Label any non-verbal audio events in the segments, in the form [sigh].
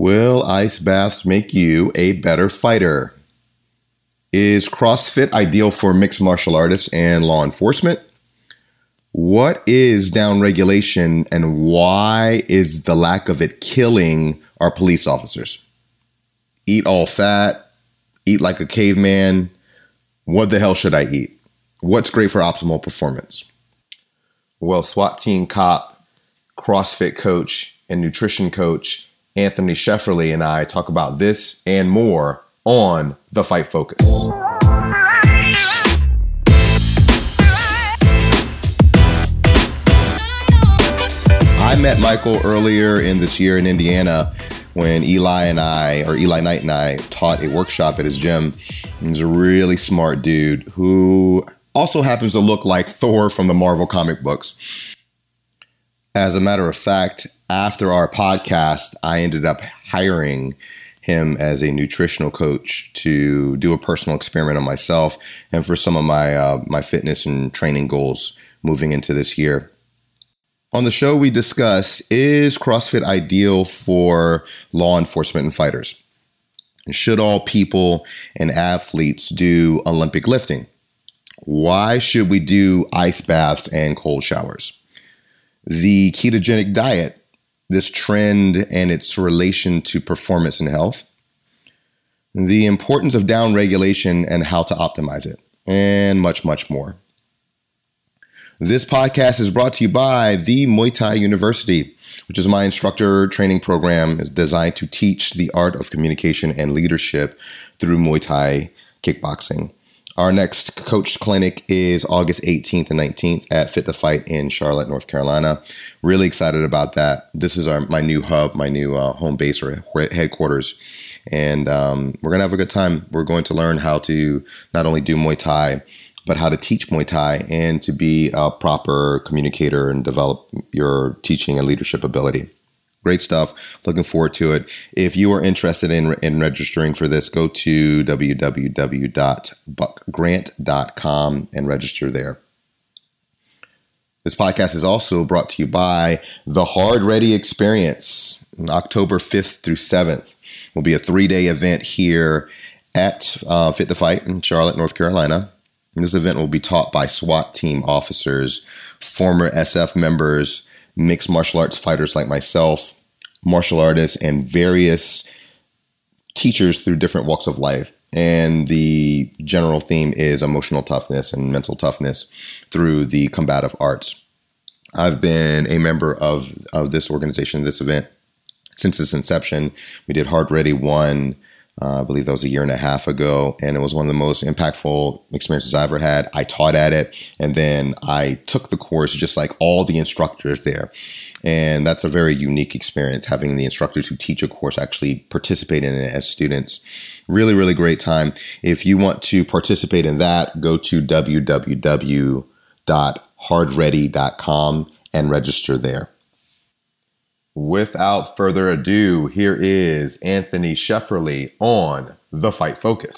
Will ice baths make you a better fighter? Is CrossFit ideal for mixed martial artists and law enforcement? What is down regulation and why is the lack of it killing our police officers? Eat all fat, eat like a caveman. What the hell should I eat? What's great for optimal performance? Well, SWAT team cop, CrossFit coach, and nutrition coach Anthony Shefferly and I talk about this and more on The Fight Focus. I met Michael earlier in this year in Indiana when Eli and I, or Eli Knight and I, taught a workshop at his gym. He's a really smart dude who also happens to look like Thor from the Marvel comic books. As a matter of fact, after our podcast, I ended up hiring him as a nutritional coach to do a personal experiment on myself and for some of my uh, my fitness and training goals moving into this year. On the show, we discuss is CrossFit ideal for law enforcement and fighters? Should all people and athletes do Olympic lifting? Why should we do ice baths and cold showers? The ketogenic diet this trend and its relation to performance and health, the importance of down regulation and how to optimize it, and much, much more. This podcast is brought to you by the Muay Thai University, which is my instructor training program is designed to teach the art of communication and leadership through Muay Thai kickboxing. Our next coach clinic is August 18th and 19th at Fit to Fight in Charlotte, North Carolina. Really excited about that. This is our my new hub, my new uh, home base or headquarters, and um, we're gonna have a good time. We're going to learn how to not only do Muay Thai, but how to teach Muay Thai and to be a proper communicator and develop your teaching and leadership ability. Great stuff. Looking forward to it. If you are interested in, in registering for this, go to www.buckgrant.com and register there. This podcast is also brought to you by the Hard Ready Experience. October 5th through 7th will be a three day event here at uh, Fit to Fight in Charlotte, North Carolina. And this event will be taught by SWAT team officers, former SF members, mixed martial arts fighters like myself, martial artists, and various teachers through different walks of life. And the general theme is emotional toughness and mental toughness through the combative arts. I've been a member of, of this organization, this event, since its inception. We did Hard Ready 1, uh, I believe that was a year and a half ago, and it was one of the most impactful experiences I ever had. I taught at it, and then I took the course just like all the instructors there. And that's a very unique experience having the instructors who teach a course actually participate in it as students. Really, really great time. If you want to participate in that, go to www.hardready.com and register there. Without further ado, here is Anthony Shefferly on The Fight Focus.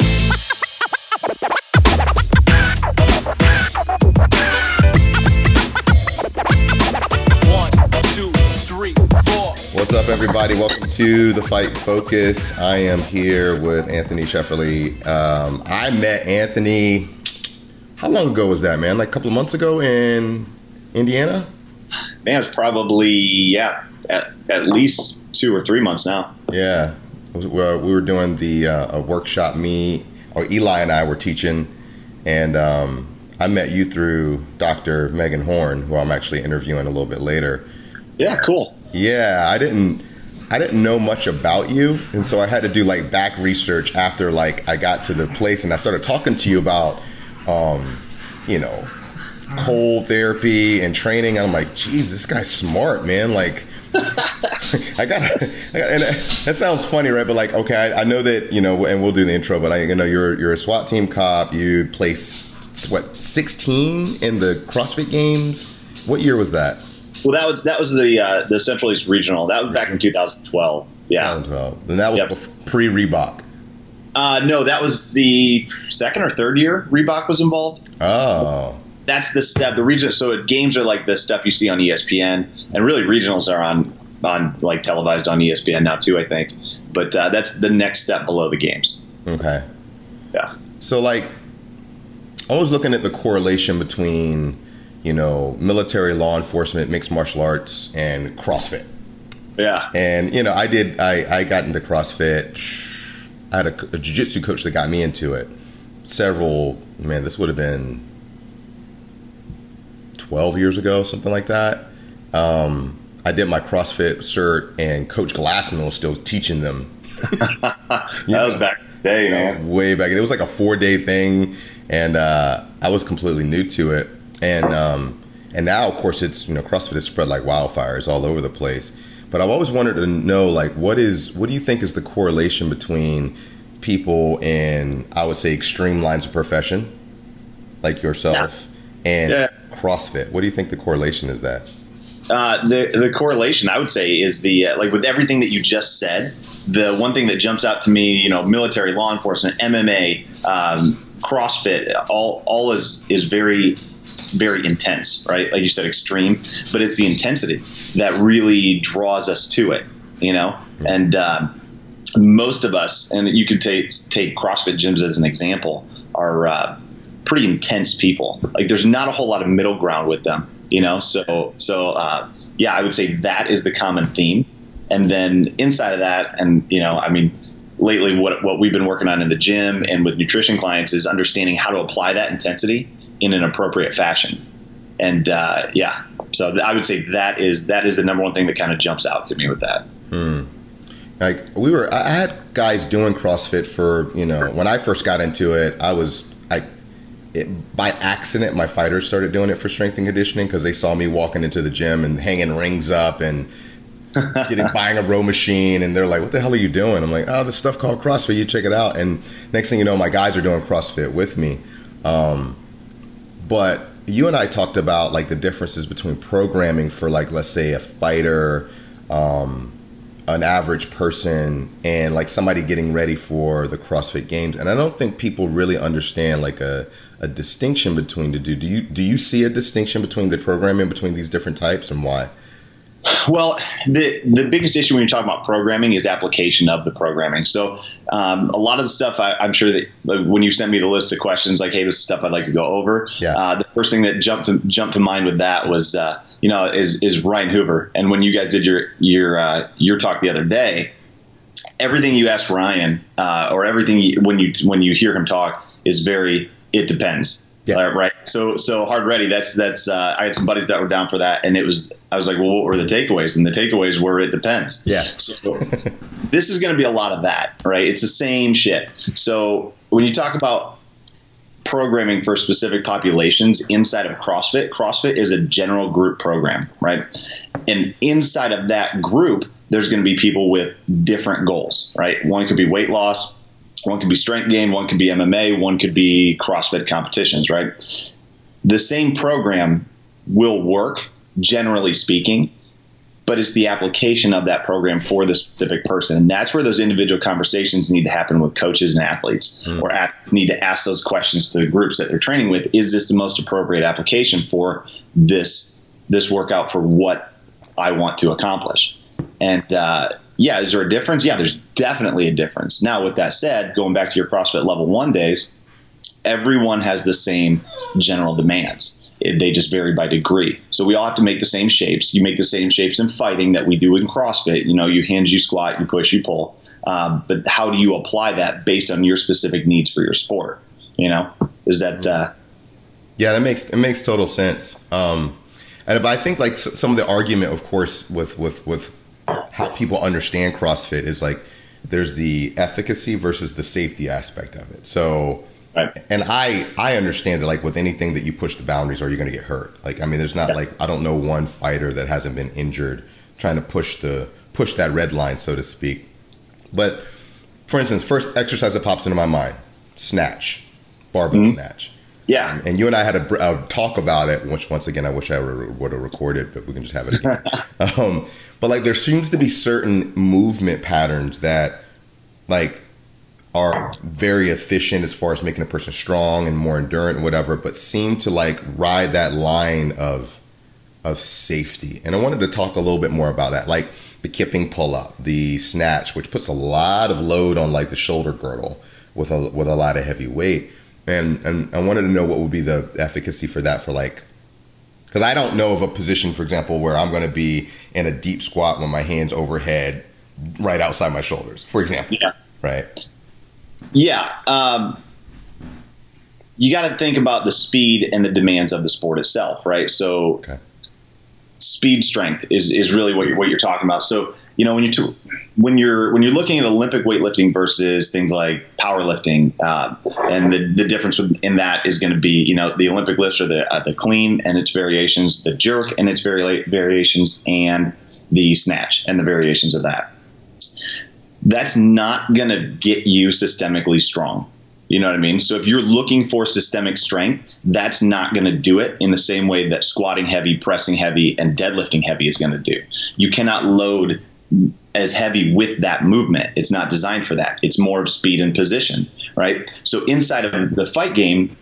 One, two, three, four. What's up, everybody? Welcome to The Fight Focus. I am here with Anthony Shefferly. Um, I met Anthony, how long ago was that, man? Like a couple of months ago in Indiana? Man, it's probably, yeah, at, at least two or three months now. Yeah, we were doing the uh, a workshop. Me or Eli and I were teaching, and um, I met you through Dr. Megan Horn, who I'm actually interviewing a little bit later. Yeah, cool. Yeah, I didn't. I didn't know much about you, and so I had to do like back research after like I got to the place, and I started talking to you about, um, you know, cold therapy and training. And I'm like, geez, this guy's smart, man. Like, [laughs] I got, I got and that sounds funny, right? But like, okay, I, I, know that you know, and we'll do the intro. But I you know you're you're a SWAT team cop. You place what 16 in the CrossFit Games. What year was that? Well, that was that was the uh, the Central East Regional. That was back in 2012. Yeah, 2012. And that was yep. pre Reebok. Uh, no, that was the second or third year Reebok was involved. Oh, that's the step. The region. So games are like the stuff you see on ESPN, and really regionals are on on like televised on ESPN now too. I think, but uh, that's the next step below the games. Okay. Yeah. So like, I was looking at the correlation between, you know, military law enforcement, mixed martial arts, and CrossFit. Yeah. And you know, I did. I I got into CrossFit. I had a, a jiu-jitsu coach that got me into it. Several man, this would have been twelve years ago, something like that. Um, I did my CrossFit cert, and Coach Glassman was still teaching them. [laughs] That was back day, man. way back. It was like a four day thing, and uh, I was completely new to it. And um, and now, of course, it's you know CrossFit is spread like wildfire. It's all over the place. But I've always wanted to know, like, what is what do you think is the correlation between people in I would say extreme lines of profession, like yourself, and Yeah. CrossFit? What do you think the correlation is? That Uh, the the correlation I would say is the uh, like with everything that you just said. The one thing that jumps out to me, you know, military, law enforcement, MMA, um, CrossFit, all all is is very very intense, right? Like you said, extreme, but it's the intensity that really draws us to it, you know. And uh, most of us, and you could take take CrossFit gyms as an example, are uh, pretty intense people. Like there's not a whole lot of middle ground with them, you know. So so uh, yeah, I would say that is the common theme. And then inside of that, and you know, I mean, lately what what we've been working on in the gym and with nutrition clients is understanding how to apply that intensity in an appropriate fashion. And uh, yeah, so I would say that is that is the number one thing that kind of jumps out to me with that. Like we were i had guys doing crossfit for you know when i first got into it i was i it, by accident my fighters started doing it for strength and conditioning because they saw me walking into the gym and hanging rings up and [laughs] getting buying a row machine and they're like what the hell are you doing? I'm like oh this stuff called crossfit you check it out. And next thing you know my guys are doing crossfit with me. Um, but you and i talked about like the differences between programming for like let's say a fighter um, an average person and like somebody getting ready for the CrossFit Games, and I don't think people really understand like a, a distinction between the two. Do you do you see a distinction between the programming between these different types and why? Well, the the biggest issue when you talk about programming is application of the programming. So um, a lot of the stuff I, I'm sure that like, when you sent me the list of questions, like, hey, this is stuff I'd like to go over. Yeah. Uh, the first thing that jumped to, jumped to mind with that was uh, you know is is Ryan Hoover. And when you guys did your your uh, your talk the other day, everything you asked Ryan uh, or everything you, when you when you hear him talk is very it depends. Yeah. Uh, right. So so hard ready. That's that's. Uh, I had some buddies that were down for that, and it was. I was like, well, what were the takeaways? And the takeaways were it depends. Yeah. So this is going to be a lot of that, right? It's the same shit. So when you talk about programming for specific populations inside of CrossFit, CrossFit is a general group program, right? And inside of that group, there's going to be people with different goals, right? One could be weight loss, one could be strength gain, one could be MMA, one could be CrossFit competitions, right? The same program will work, generally speaking, but it's the application of that program for the specific person. And that's where those individual conversations need to happen with coaches and athletes, or athletes need to ask those questions to the groups that they're training with. Is this the most appropriate application for this this workout for what I want to accomplish? And uh, yeah, is there a difference? Yeah, there's definitely a difference. Now, with that said, going back to your CrossFit level one days, everyone has the same general demands. They just vary by degree. So we all have to make the same shapes. You make the same shapes in fighting that we do in CrossFit. You know, you hinge, you squat, you push, you pull. Um, but how do you apply that based on your specific needs for your sport? You know, is that uh, Yeah, that makes it makes total sense. Um, and but I think like some of the argument, of course, with with with how people understand CrossFit is like there's the efficacy versus the safety aspect of it. So, Right. and I I understand that like with anything that you push the boundaries, or you're going to get hurt. Like I mean, there's not Yeah. like I don't know one fighter that hasn't been injured trying to push the push that red line, so to speak. But for instance, first exercise that pops into my mind: snatch, barbell mm-hmm. snatch. yeah, um, And you and I had a, a uh, talk about it, which once again I wish I would have recorded, but we can just have it. Again. [laughs] um, but like there seems to be certain movement patterns that like are very efficient as far as making a person strong and more endurant and whatever, but seem to like ride that line of of safety. And I wanted to talk a little bit more about that. Like the kipping pull up, the snatch, which puts a lot of load on like the shoulder girdle with a with a lot of heavy weight. And and I wanted to know what would be the efficacy for that for like because I don't know of a position, for example, where I'm going to be in a deep squat with my hands overhead, right outside my shoulders, for example. Yeah. Right. Yeah. Um, you got to think about the speed and the demands of the sport itself, right? So, Okay. Speed strength is, is really what you're what you're talking about. So, you know, when you t- when you're when you're looking at Olympic weightlifting versus things like powerlifting, uh, and the, the difference in that is going to be, you know, the Olympic lifts are the uh, the clean and its variations, the jerk and its vari- variations, and the snatch and the variations of that. That's not going to get you systemically strong. You know what I mean? So if you're looking for systemic strength, that's not going to do it in the same way that squatting heavy, pressing heavy, and deadlifting heavy is going to do. You cannot load as heavy with that movement. It's not designed for that. It's more of speed and position, right? So inside of the fight game,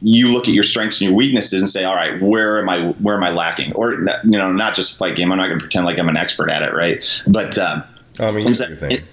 you look at your strengths and your weaknesses and say, all right, where am I? Where am I lacking? Or you know, not just fight game. I'm not going to pretend like I'm an expert at it, right? But um, I mean, inside.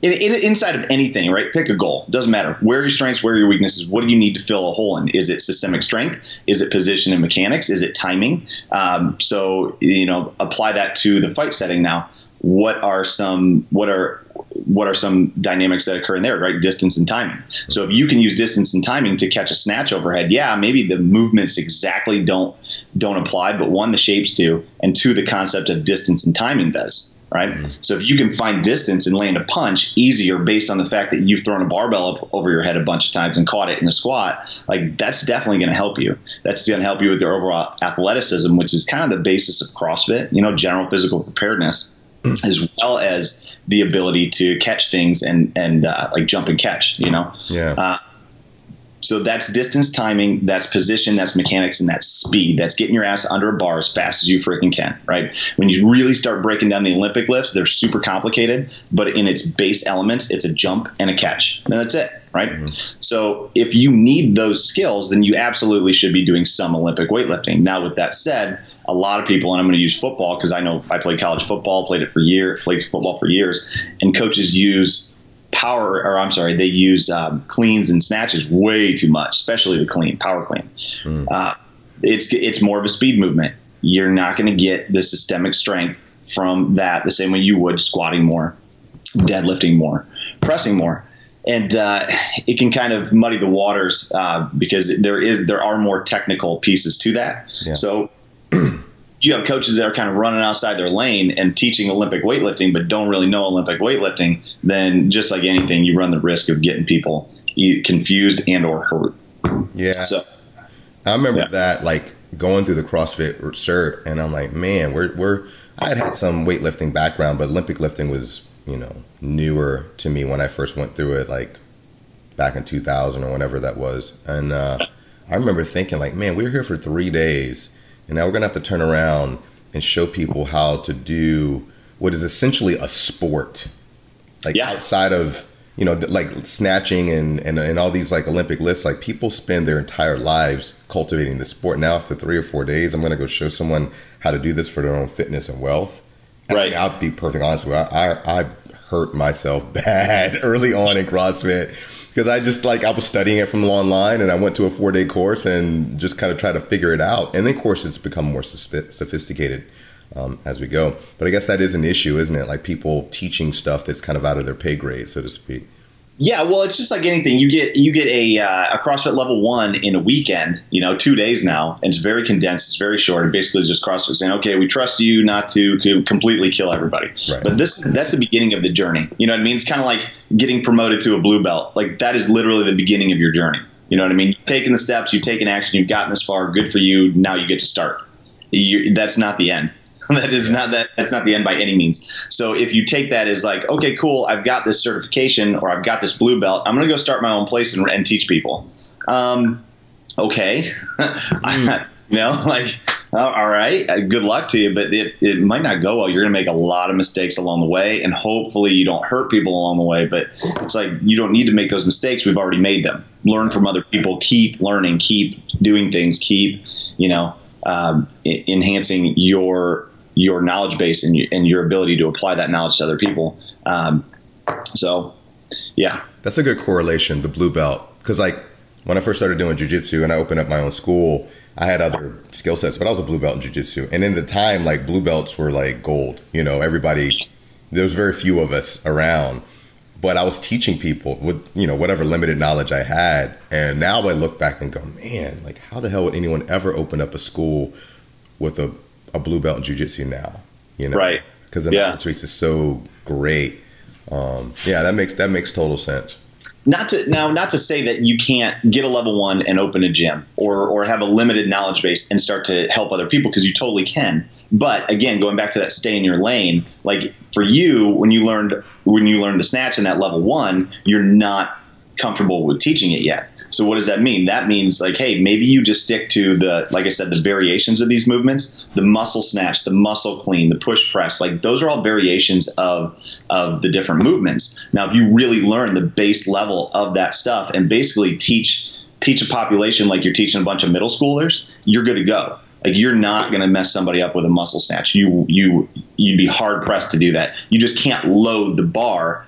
In, in, inside of anything, right? Pick a goal. Doesn't matter. Where are your strengths? Where are your weaknesses? What do you need to fill a hole in? Is it systemic strength? Is it position and mechanics? Is it timing? Um, so you know, apply that to the fight setting now. What are some? What are what are some dynamics that occur in there, right? Distance and timing. So if you can use distance and timing to catch a snatch overhead, yeah, maybe the movements exactly don't don't apply, but one, the shapes do, and two, the concept of distance and timing does. Right. So if you can find distance and land a punch easier based on the fact that you've thrown a barbell up over your head a bunch of times and caught it in a squat, like that's definitely going to help you. That's going to help you with your overall athleticism, which is kind of the basis of CrossFit, you know, general physical preparedness as well as the ability to catch things and and uh, like jump and catch. You know, Yeah. Uh, so that's distance, timing, that's position, that's mechanics, and that's speed. That's getting your ass under a bar as fast as you freaking can. Right? When you really start breaking down the Olympic lifts, they're super complicated, but in its base elements, it's a jump and a catch, and that's it. Right? Mm-hmm. So if you need those skills, then you absolutely should be doing some Olympic weightlifting. Now, with that said, a lot of people, and I'm going to use football because I know I played college football, played it for years, played football for years, and coaches use power, or I'm sorry, they use um, cleans and snatches way too much, especially the clean, power clean. Uh, it's it's more of a speed movement. You're not going to get the systemic strength from that the same way you would squatting more, deadlifting more, pressing more. And uh, it can kind of muddy the waters uh, because there is there are more technical pieces to that. Yeah. So you have coaches that are kind of running outside their lane and teaching Olympic weightlifting, but don't really know Olympic weightlifting. Then just like anything, you run the risk of getting people confused and or hurt. yeah. So I remember Yeah. that, like going through the CrossFit cert, and I'm like, man, we're we're. I had had some weightlifting background, but Olympic lifting was, you know, newer to me when I first went through it, like back in 2000 or whenever that was. And uh, I remember thinking, like, man, we were here for three days, and now we're gonna have to turn around and show people how to do what is essentially a sport, like Yeah. outside of you know, like snatching and, and and all these like Olympic lifts. Like people spend their entire lives cultivating the sport. Now, after three or four days, I'm gonna go show someone how to do this for their own fitness and wealth. And I Right. mean, I'll be perfectly honest with you. I, I, I hurt myself [laughs] bad early on in CrossFit because I just like I was studying it from online and I went to a four day course and just kind of try to figure it out. And then, of course, it's become more sophisticated um, as we go. But I guess that is an issue, isn't it? Like people teaching stuff that's kind of out of their pay grade, so to speak. Yeah, well, it's just like anything. You get you get a uh, a CrossFit level one in a weekend. You know, two days now, and it's very condensed. It's very short. It basically is just CrossFit saying, "Okay, we trust you not to, to completely kill everybody." Right. But this that's the beginning of the journey. You know what I mean? It's kind of like getting promoted to a blue belt. Like that is literally the beginning of your journey. You know what I mean? You've taken the steps, you've taken action, you've gotten this far. Good for you. Now you get to start. You, that's not the end. [laughs] that is not that that's not the end by any means. So if you take that as like, okay, cool, I've got this certification or I've got this blue belt, I'm going to go start my own place and, and teach people. Um, okay, [laughs] you know, like, uh, all right, uh, good luck to you, but it, it might not go well. You're going to make a lot of mistakes along the way, and hopefully you don't hurt people along the way. But it's like you don't need to make those mistakes. We've already made them. Learn from other people. Keep learning. Keep doing things. Keep, you know, um, enhancing your your knowledge base and, and your ability to apply that knowledge to other people. Um, so, yeah, that's a good correlation. The blue belt, because like when I first started doing jujitsu and I opened up my own school, I had other skill sets, but I was a blue belt in jujitsu. And in the time, like blue belts were like gold. You know, everybody. There was very few of us around, but I was teaching people with you know whatever limited knowledge I had. And now I look back and go, man, like how the hell would anyone ever open up a school with a, a blue belt in jujitsu now? You know, right? Because the Yeah. knowledge base is so great. Um, yeah, that makes that makes total sense. Not to now not to say that you can't get a level one and open a gym or or have a limited knowledge base and start to help other people because you totally can. But again going back to that stay in your lane like for you when you learned when you learned the snatch in that level one you're not comfortable with teaching it yet so what does that mean? That means like hey maybe you just stick to the like i said the variations of these movements the muscle snatch the muscle clean the push press like those are all variations of of the different movements. Now if you really learn the base level of that stuff and basically teach teach a population like you're teaching a bunch of middle schoolers you're good to go. Like you're not going to mess somebody up with a muscle snatch. You you you'd be hard pressed to do that. You just can't load the bar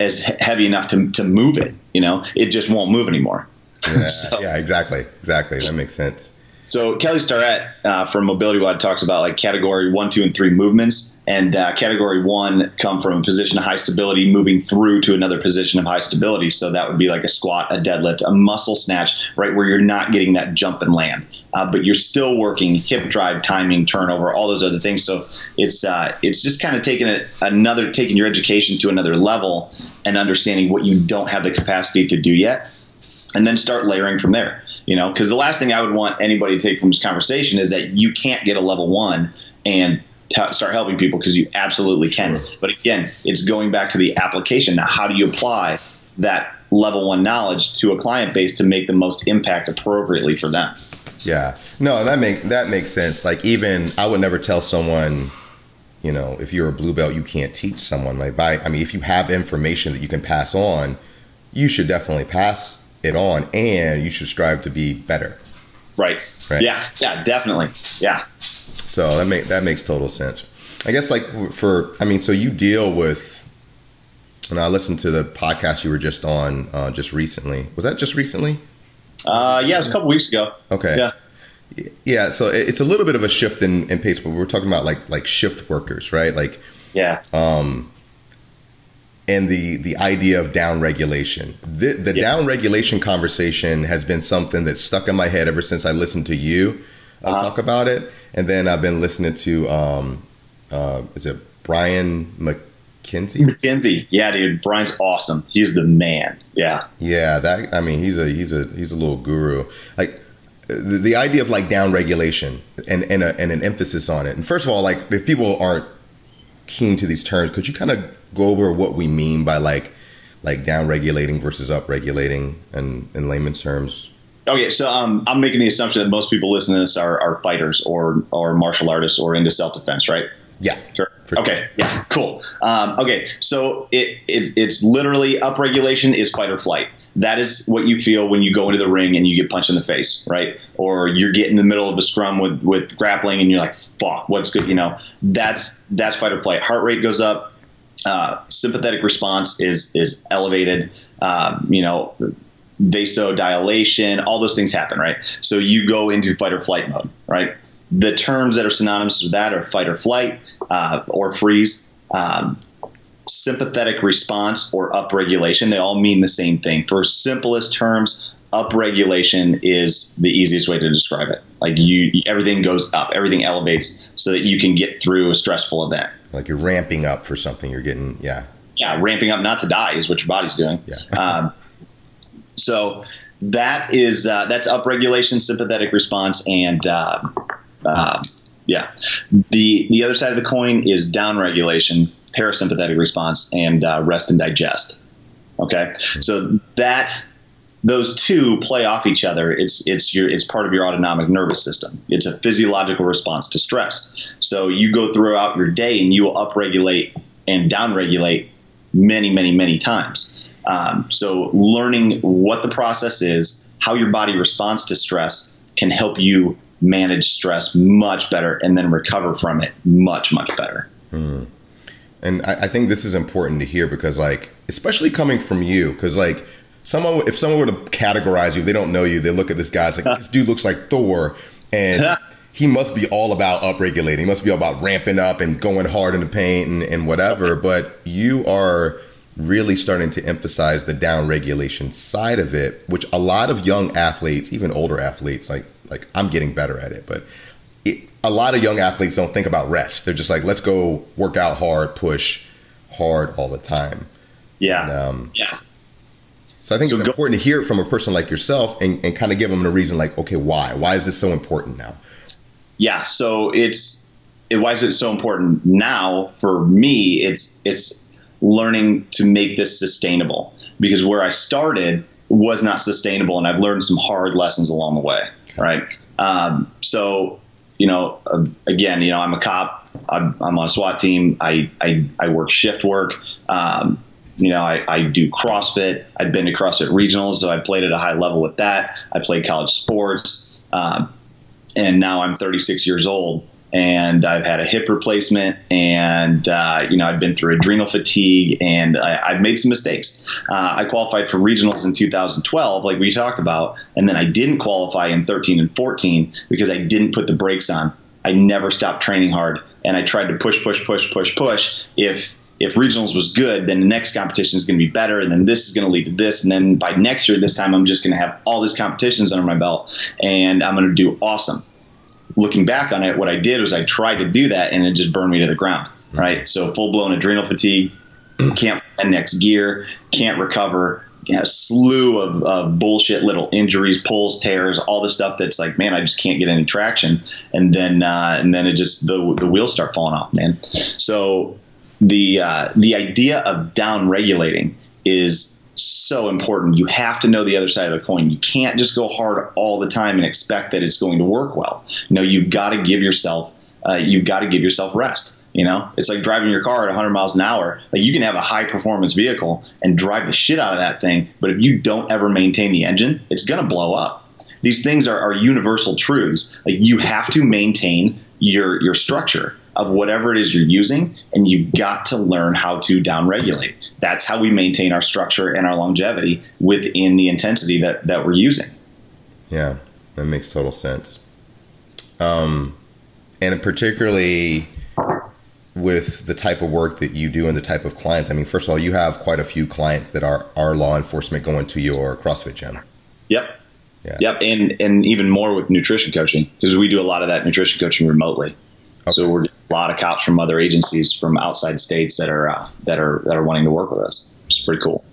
as heavy enough to, to move it you know it just won't move anymore Yeah, [laughs] So- yeah, exactly, exactly. That makes sense. So Kelly Starrett uh, from MobilityWOD talks about like category one, two, and three movements, and uh, category one come from a position of high stability, moving through to another position of high stability. So that would be like a squat, a deadlift, a muscle snatch, right where you're not getting that jump and land, uh, but you're still working hip drive, timing, turnover, all those other things. So it's uh, it's just kind of taking it another, taking your education to another level, and understanding what you don't have the capacity to do yet and then start layering from there. You know, because the last thing I would want anybody to take from this conversation is that you can't get a level one and t- start helping people because you absolutely can. But again, it's going back to the application. Now, how do you apply that level one knowledge to a client base to make the most impact appropriately for them? Yeah, no, that make that makes sense. Like even I would never tell someone, you know, if you're a blue belt, you can't teach someone. Like by, I mean, if you have information that you can pass on, you should definitely pass it on, and you should strive to be better. Right. Right. Yeah. Yeah. Definitely. Yeah. So that make that makes total sense. I guess like for I mean, so you deal with. And I listened to the podcast you were just on uh, just recently. Was that just recently? Uh, yeah. It was a couple weeks ago. Okay. Yeah. Yeah, so it's a little bit of a shift in, in pace, but we're talking about like like shift workers, right? Like Yeah. And the the idea of down regulation. The, the Yes. down regulation conversation has been something that's stuck in my head ever since I listened to you uh, Uh-huh. talk about it, and then I've been listening to um, uh, is it Brian McKenzie? McKenzie. Yeah, dude. Brian's awesome. He's the man. Yeah. Yeah, that I mean he's a he's a he's a little guru. Like the, the idea of like down regulation and and, a, and an emphasis on it. And first of all, like if people aren't keen to these terms, could you kind of go over what we mean by like like down regulating versus up regulating and in layman's terms? Okay, so um, I'm making the assumption that most people listening to this are, are fighters or or martial artists or into self defense, right? Yeah. Sure. Sure. Okay. Yeah. Cool. Um, okay. So it, it it's literally upregulation is fight or flight. That is what you feel when you go into the ring and you get punched in the face, right? Or you get in the middle of a scrum with with grappling and you're like, "Fuck, what's good?" You know, that's that's fight or flight. Heart rate goes up. Uh, sympathetic response is is elevated. Um, you know, vasodilation, all those things happen, right? So you go into fight or flight mode, right? The terms that are synonymous with that are fight or flight uh, or freeze. Um, sympathetic response or upregulation, they all mean the same thing. For simplest terms, upregulation is the easiest way to describe it. Like you, everything goes up, everything elevates so that you can get through a stressful event. Like you're ramping up for something. You're getting yeah. yeah, ramping up not to die is what your body's doing. Yeah. [laughs] um, so that is uh, that's upregulation, sympathetic response, and uh, uh, yeah, the the other side of the coin is downregulation, parasympathetic response, and uh, rest and digest. Okay, so that those two play off each other. It's it's your it's part of your autonomic nervous system. It's a physiological response to stress. So you go throughout your day and you will upregulate and downregulate many many many times. Um, so learning what the process is, how your body responds to stress, can help you manage stress much better and then recover from it much much better. And I, I think this is important to hear because, like, especially coming from you, because like someone, if someone were to categorize you, they don't know you, they look at this guy, it's like this dude looks like Thor, and [laughs] he must be all about upregulating. He must be all about ramping up and going hard in the paint and, and whatever. But you are really starting to emphasize the down regulation side of it, which a lot of young athletes, even older athletes, like like I'm getting better at it, but it, a lot of young athletes don't think about rest. They're just like, let's go work out hard, push hard all the time. Yeah. And, um, yeah. So I think So it's go- important to hear it from a person like yourself and, and kind of give them a reason, like, okay, why? Why is this so important now? yeah so it's it, why is it so important now for me? It's it's learning to make this sustainable. Because where i started was not sustainable and i've learned some hard lessons along the way right? Um, so you know uh, again you know i'm a cop. I'm, I'm on a swat team. I, I i work shift work. Um, you know, I, I do CrossFit. I've been to CrossFit regionals, so I played at a high level with that. I played college sports. Um, and now I'm 36 years old and I've had a hip replacement and, uh, you know, I've been through adrenal fatigue and I, I've made some mistakes. Uh, I qualified for regionals in 2012, like we talked about, and then I didn't qualify in 13 and 14 because I didn't put the brakes on. I never stopped training hard and I tried to push, push, push, push, push. If if regionals was good, then the next competition is going to be better, and then this is going to lead to this, and then by next year, this time I'm just going to have all these competitions under my belt, and I'm going to do awesome. Looking back on it, what I did was I tried to do that, and it just burned me to the ground. Right, so full blown adrenal fatigue, can't find next gear, can't recover. A slew of, of bullshit little injuries, pulls, tears, all the stuff that's like, man, I just can't get any traction, and then uh, and then it just the the wheels start falling off, man. So the uh, the idea of down regulating is so important. You have to know the other side of the coin. You can't just go hard all the time and expect that it's going to work well. No, you've got to give yourself uh, you've got to give yourself rest. You know, it's like driving your car at 100 miles an hour. Like you can have a high performance vehicle and drive the shit out of that thing, but if you don't ever maintain the engine, it's going to blow up. These things are, are universal truths. Like you have to maintain your your structure of whatever it is you're using, and you've got to learn how to downregulate. That's how we maintain our structure and our longevity within the intensity that, that we're using. Yeah, that makes total sense. Um, and particularly with the type of work that you do and the type of clients. I mean, first of all, you have quite a few clients that are, are law enforcement going to your CrossFit gym. Yep. Yeah. Yep. And and even more with nutrition coaching because we do a lot of that nutrition coaching remotely. So we're a lot of cops from other agencies from outside states that are uh, that are that are wanting to work with us. It's pretty cool.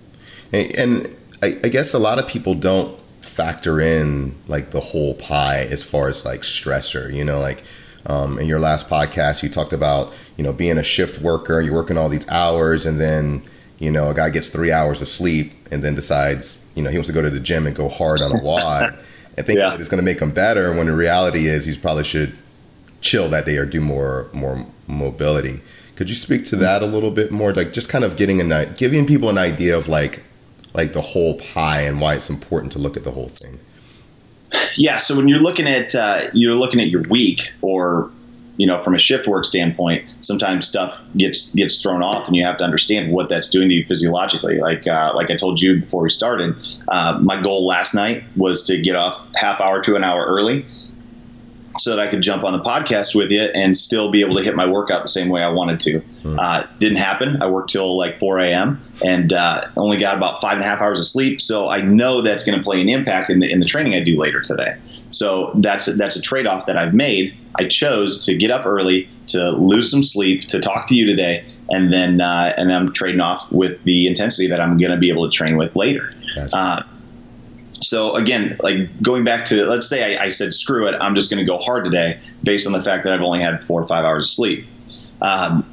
And, and I, I guess a lot of people don't factor in like the whole pie as far as like stressor. You know, like um, in your last podcast, you talked about you know being a shift worker. You're working all these hours, and then you know a guy gets three hours of sleep, and then decides you know he wants to go to the gym and go hard on a [laughs] WOD, and thinking Yeah. that it's going to make him better. When the reality is, he probably should chill that day or do more more mobility. Could you speak to that a little bit more? Like just kind of getting i- giving people an idea of like like the whole pie and why it's important to look at the whole thing. Yeah. So when you're looking at uh, you're looking at your week, or you know, from a shift work standpoint, sometimes stuff gets gets thrown off, and you have to understand what that's doing to you physiologically. Like uh, like I told you before we started, uh, my goal last night was to get off half hour to an hour early. So that I could jump on the podcast with you and still be able to hit my workout the same way I wanted to. Uh, didn't happen. I worked till like 4 a.m. and uh, only got about five and a half hours of sleep. So I know that's going to play an impact in the in the training I do later today. So that's that's a trade off that I've made. I chose to get up early, to lose some sleep, to talk to you today, and then uh, and I'm trading off with the intensity that I'm going to be able to train with later. Gotcha. So again, like going back to let's say I, I said screw it, I'm just going to go hard today based on the fact that I've only had four or five hours of sleep. Um,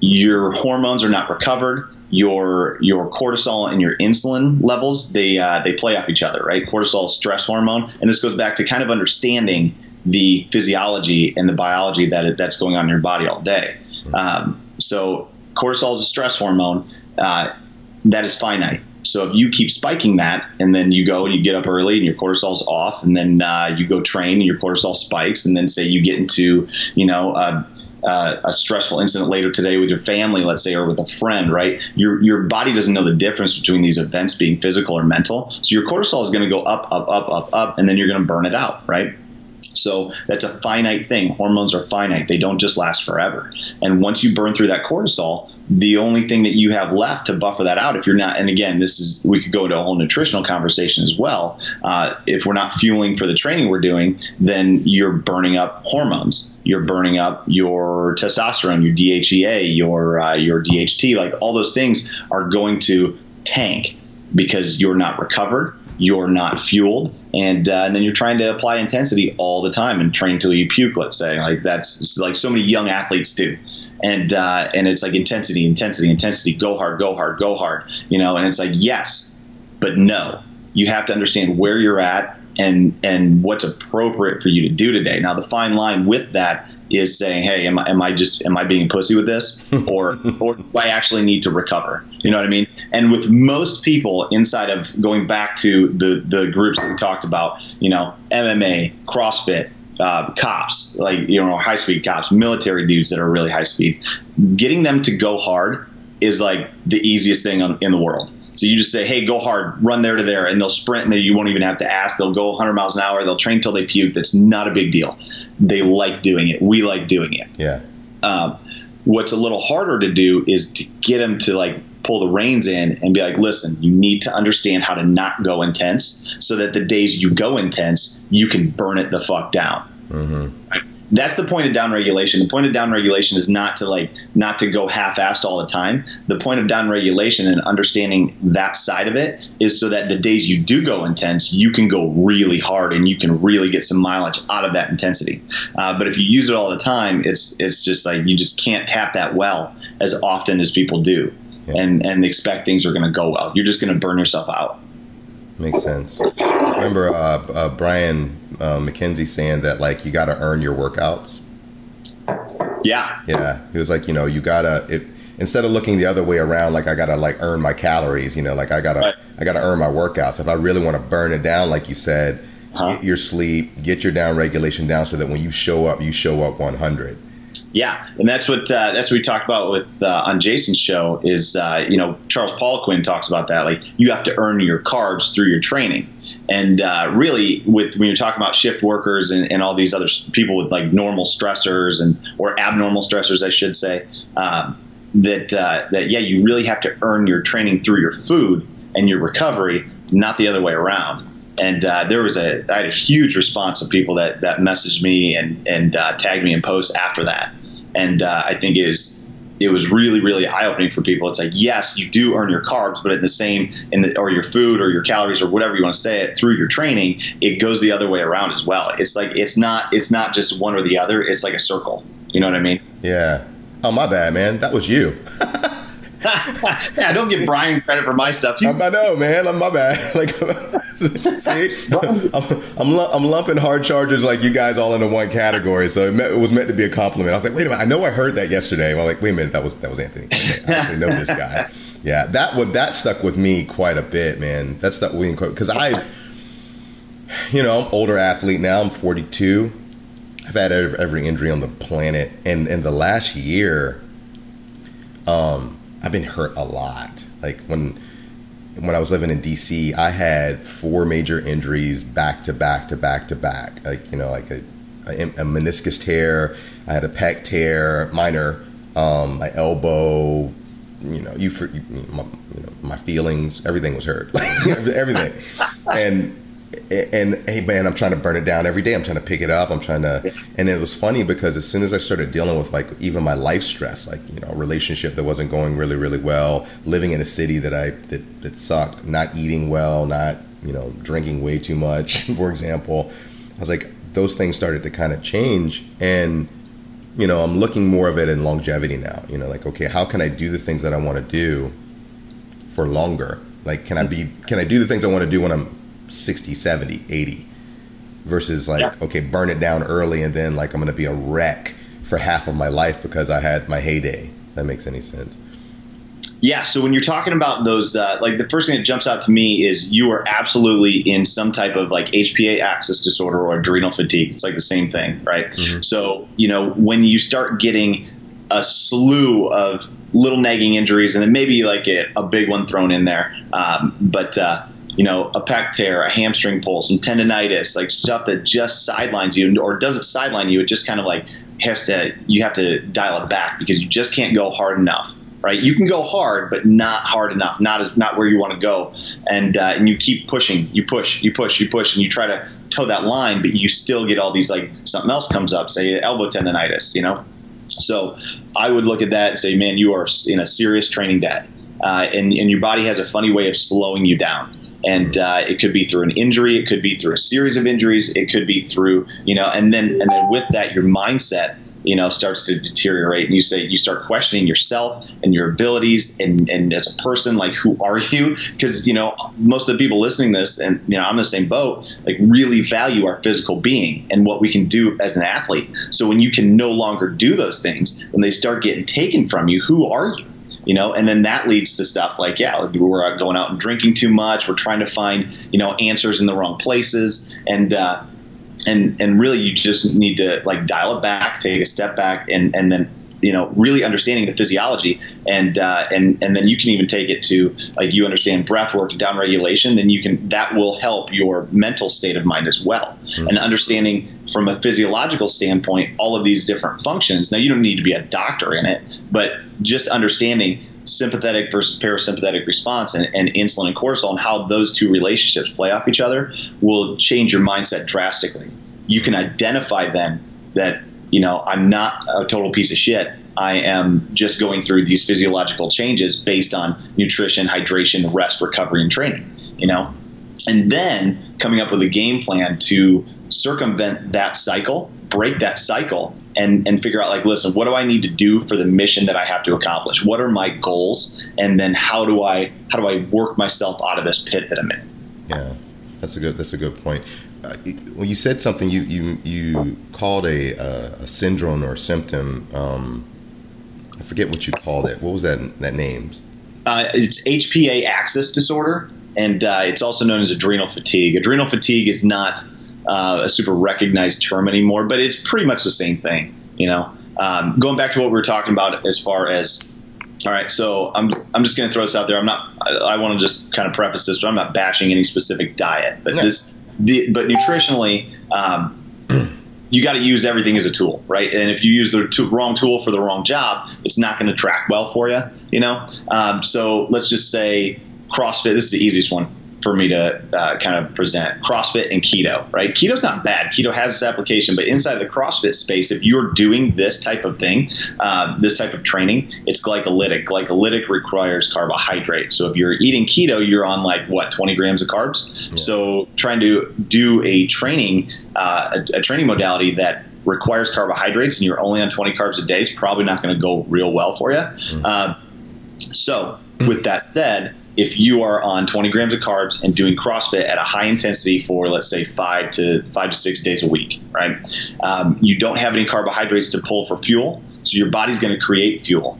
your hormones are not recovered. Your your cortisol and your insulin levels they uh, they play off each other, right? Cortisol is stress hormone, and this goes back to kind of understanding the physiology and the biology that that's going on in your body all day. Um, so cortisol is a stress hormone. Uh, that is finite. So if you keep spiking that, and then you go and you get up early and your cortisol's off, and then uh, you go train and your cortisol spikes, and then say you get into you know. Uh, uh, a stressful incident later today with your family, let's say, or with a friend, right? Your your body doesn't know the difference between these events being physical or mental. So your cortisol is going to go up, up, up, up, up, and then you're going to burn it out, right? So that's a finite thing. Hormones are finite; they don't just last forever. And once you burn through that cortisol, the only thing that you have left to buffer that out, if you're not, and again, this is we could go into a whole nutritional conversation as well. Uh, if we're not fueling for the training we're doing, then you're burning up hormones. You're burning up your testosterone, your DHEA, your uh, your DHT. Like all those things are going to tank because you're not recovered you're not fueled, and, uh, and then you're trying to apply intensity all the time and train till you puke. Let's say like that's like so many young athletes do, and uh, and it's like intensity, intensity, intensity. Go hard, go hard, go hard. You know, and it's like yes, but no. You have to understand where you're at and and what's appropriate for you to do today. Now the fine line with that is saying, hey, am I, am I just am I being pussy with this, [laughs] or or do I actually need to recover? You know what I mean? And with most people inside of going back to the the groups that we talked about, you know, MMA, CrossFit, uh, cops, like you know, high speed cops, military dudes that are really high speed, getting them to go hard is like the easiest thing on, in the world. So you just say, hey, go hard, run there to there, and they'll sprint, and then you won't even have to ask. They'll go 100 miles an hour. They'll train till they puke. That's not a big deal. They like doing it. We like doing it. Yeah. Um, what's a little harder to do is to get them to like pull the reins in and be like, listen, you need to understand how to not go intense so that the days you go intense, you can burn it the fuck down. Right? That's the point of down regulation. The point of down regulation is not to like not to go half-assed all the time. The point of down regulation and understanding that side of it is so that the days you do go intense, you can go really hard and you can really get some mileage out of that intensity. Uh, but if you use it all the time, it's it's just like you just can't tap that well as often as people do, and and expect things are going to go well. You're just going to burn yourself out. Makes sense. Remember uh, uh, Brian uh, McKenzie saying that like you got to earn your workouts. Yeah, Yeah, he was like, you know, you gotta it, instead of looking the other way around, like I gotta like earn my calories. You know, like I gotta Right. I gotta earn my workouts. If I really want to burn it down, like you said, Uh-huh. get your sleep, get your down regulation down, so that when you show up, you show up 100. Yeah, and that's what uh, that's what we talked about with uh, on Jason's show. Is uh, you know Charles Poliquin talks about that. Like you have to earn your carbs through your training, and uh, really with when you're talking about shift workers and, and all these other people with like normal stressors and or abnormal stressors, I should say. Um, that uh, that yeah, you really have to earn your training through your food and your recovery, not the other way around. And uh, there was a I had a huge response of people that that messaged me and and uh, tagged me in posts after that. And uh, I think it is it was really really eye opening for people. It's like yes, you do earn your carbs, but in the same in the or your food or your calories or whatever you want to say it through your training, it goes the other way around as well. It's like it's not it's not just one or the other. It's like a circle. You know what I mean? Yeah. Oh my bad, man. That was you. [laughs] [laughs] yeah, don't give Brian credit for my stuff. He's, I know, man. I'm my bad. [laughs] Like, [laughs] see, I'm, I'm, I'm lumping hard chargers like you guys all into one category. So it, meant, it was meant to be a compliment. I was like, wait a minute. I know I heard that yesterday. Well, like, wait a minute. That was that was Anthony. Okay, I actually know this guy. Yeah, that would that stuck with me quite a bit, man. That stuck with me because I've, you know, I'm older athlete now. I'm 42. I've had every, every injury on the planet, and in the last year, um, I've been hurt a lot. Like when when I was living in DC, I had four major injuries back to back to back to back. Like you know, like a, a, a meniscus tear, I had a pec tear, minor, um, my elbow. You know, you for you my, you know, my feelings, everything was hurt, [laughs] everything, and and hey man i'm trying to burn it down every day. I'm trying to pick it up. I'm trying to and it was funny because as soon as i started dealing with like even my life stress like you know a relationship that wasn't going really really well living in a city that i that, that sucked not eating well not you know drinking way too much [laughs] for example i was like those things started to kind of change. And you know i'm looking more of it in longevity now you know like okay how can i do the things that i want to do for longer? Like can i be can i do the things i want to do when i'm 60 70 80 versus like Yeah. okay burn it down early and then like i'm gonna be a wreck for half of my life because i had my heyday that makes any sense Yeah, so when you're talking about those, uh, like the first thing that jumps out to me is you are absolutely in some type of like HPA axis disorder or adrenal fatigue. It's like the same thing, right? Mm-hmm. So, you know, when you start getting a slew of little nagging injuries and then maybe like a, a big one thrown in there, um, but, uh, you know, a pec tear, a hamstring pull, some tendonitis, like stuff that just sidelines you or doesn't sideline you. It just kind of like has to, you have to dial it back because you just can't go hard enough right? You can go hard, but not hard enough, not not where you want to go, and uh, and you keep pushing, you push, you push, you push, and you try to toe that line, but you still get all these like something else comes up, say elbow tendonitis, you know. So I would look at that and say, man, you are in a serious training debt, uh, and and your body has a funny way of slowing you down. And uh, it could be through an injury, it could be through a series of injuries, it could be through you know, and then and then with that, your mindset you know starts to deteriorate and you say you start questioning yourself and your abilities and, and as a person like who are you? Because you know most of the people listening this and you know i'm in the same boat like really value our physical being and what we can do as an athlete. So when you can no longer do those things when they start getting taken from you who are you you know and then that leads to stuff like yeah we're going out and drinking too much. We're trying to find you know answers in the wrong places. And uh, and and really you just need to like dial it back, take a step back, and and then you know really understanding the physiology and uh, and and then you can even take it to like you understand breath work and down regulation then you can that will help your mental state of mind as well mm-hmm. and understanding from a physiological standpoint all of these different functions now you don't need to be a doctor in it but just understanding sympathetic versus parasympathetic response and, and, insulin and cortisol and how those two relationships play off each other will change your mindset drastically. You can identify then that, you know, I'm not a total piece of shit. I am just going through these physiological changes based on nutrition, hydration, rest, recovery, and training, you know? And then coming up with a game plan to circumvent that cycle, break that cycle, and and figure out like listen what do i need to do for the mission that i have to accomplish what are my goals and then how do i how do i work myself out of this pit that i'm in yeah that's a good that's a good point when you said something you you you called a a syndrome or a symptom um, i forget what you called it what was that that name uh, it's hpa axis disorder and uh, it's also known as adrenal fatigue adrenal fatigue is not uh, a super recognized term anymore, but it's pretty much the same thing. You know, um, going back to what we were talking about as far as all right, so I'm I'm just going to throw this out there. I'm not. I, I want to just kind of preface this, but I'm not bashing any specific diet. But no. this, the, but nutritionally, um, you got to use everything as a tool, right? And if you use the wrong tool for the wrong job, it's not going to track well for you. You know. Um, so let's just say CrossFit. This is the easiest one for me to uh, kind of present CrossFit and keto, right? Keto's not bad. Keto has its application, but inside the CrossFit space, if you're doing this type of thing, uh, this type of training, it's glycolytic. Glycolytic requires carbohydrate. So if you're eating keto, you're on like what 20 grams of carbs. Yeah. So trying to do a training, uh, a, a training modality that requires carbohydrates and you're only on 20 carbs a day is probably not going to go real well for you. Mm-hmm. Uh, so with that said, if you are on 20 grams of carbs and doing CrossFit at a high intensity for let's say five to five to six days a week, right? Um, you don't have any carbohydrates to pull for fuel, so your body's going to create fuel.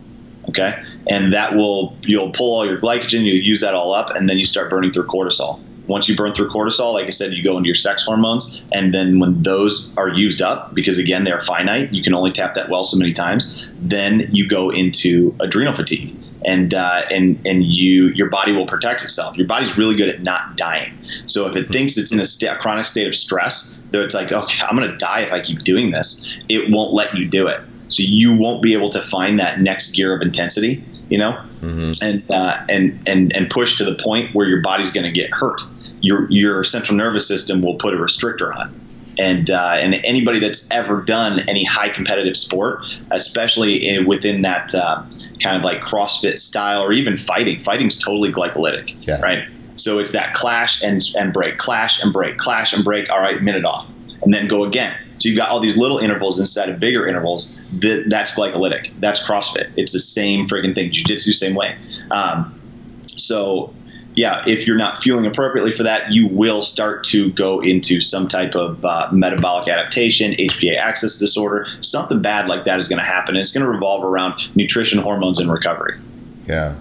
Okay, and that will you'll pull all your glycogen, you use that all up, and then you start burning through cortisol. Once you burn through cortisol, like I said, you go into your sex hormones, and then when those are used up, because again they're finite, you can only tap that well so many times. Then you go into adrenal fatigue and uh, and and you your body will protect itself. Your body's really good at not dying. So if it thinks it's in a, st- a chronic state of stress, though it's like, okay, I'm going to die if I keep doing this. It won't let you do it. So you won't be able to find that next gear of intensity, you know, mm-hmm. and uh, and and and push to the point where your body's going to get hurt. Your your central nervous system will put a restrictor on and uh, and anybody that's ever done any high competitive sport, especially in, within that uh, kind of like CrossFit style or even fighting, fighting's totally glycolytic, yeah. right? So it's that clash and and break, clash and break, clash and break. All right, minute off, and then go again. So you've got all these little intervals instead of bigger intervals. That, that's glycolytic. That's CrossFit. It's the same freaking thing. Jiu-jitsu, same way. Um, so yeah, if you're not fueling appropriately for that, you will start to go into some type of uh, metabolic adaptation, HPA axis disorder. Something bad like that is going to happen. And it's going to revolve around nutrition, hormones, and recovery. Yeah.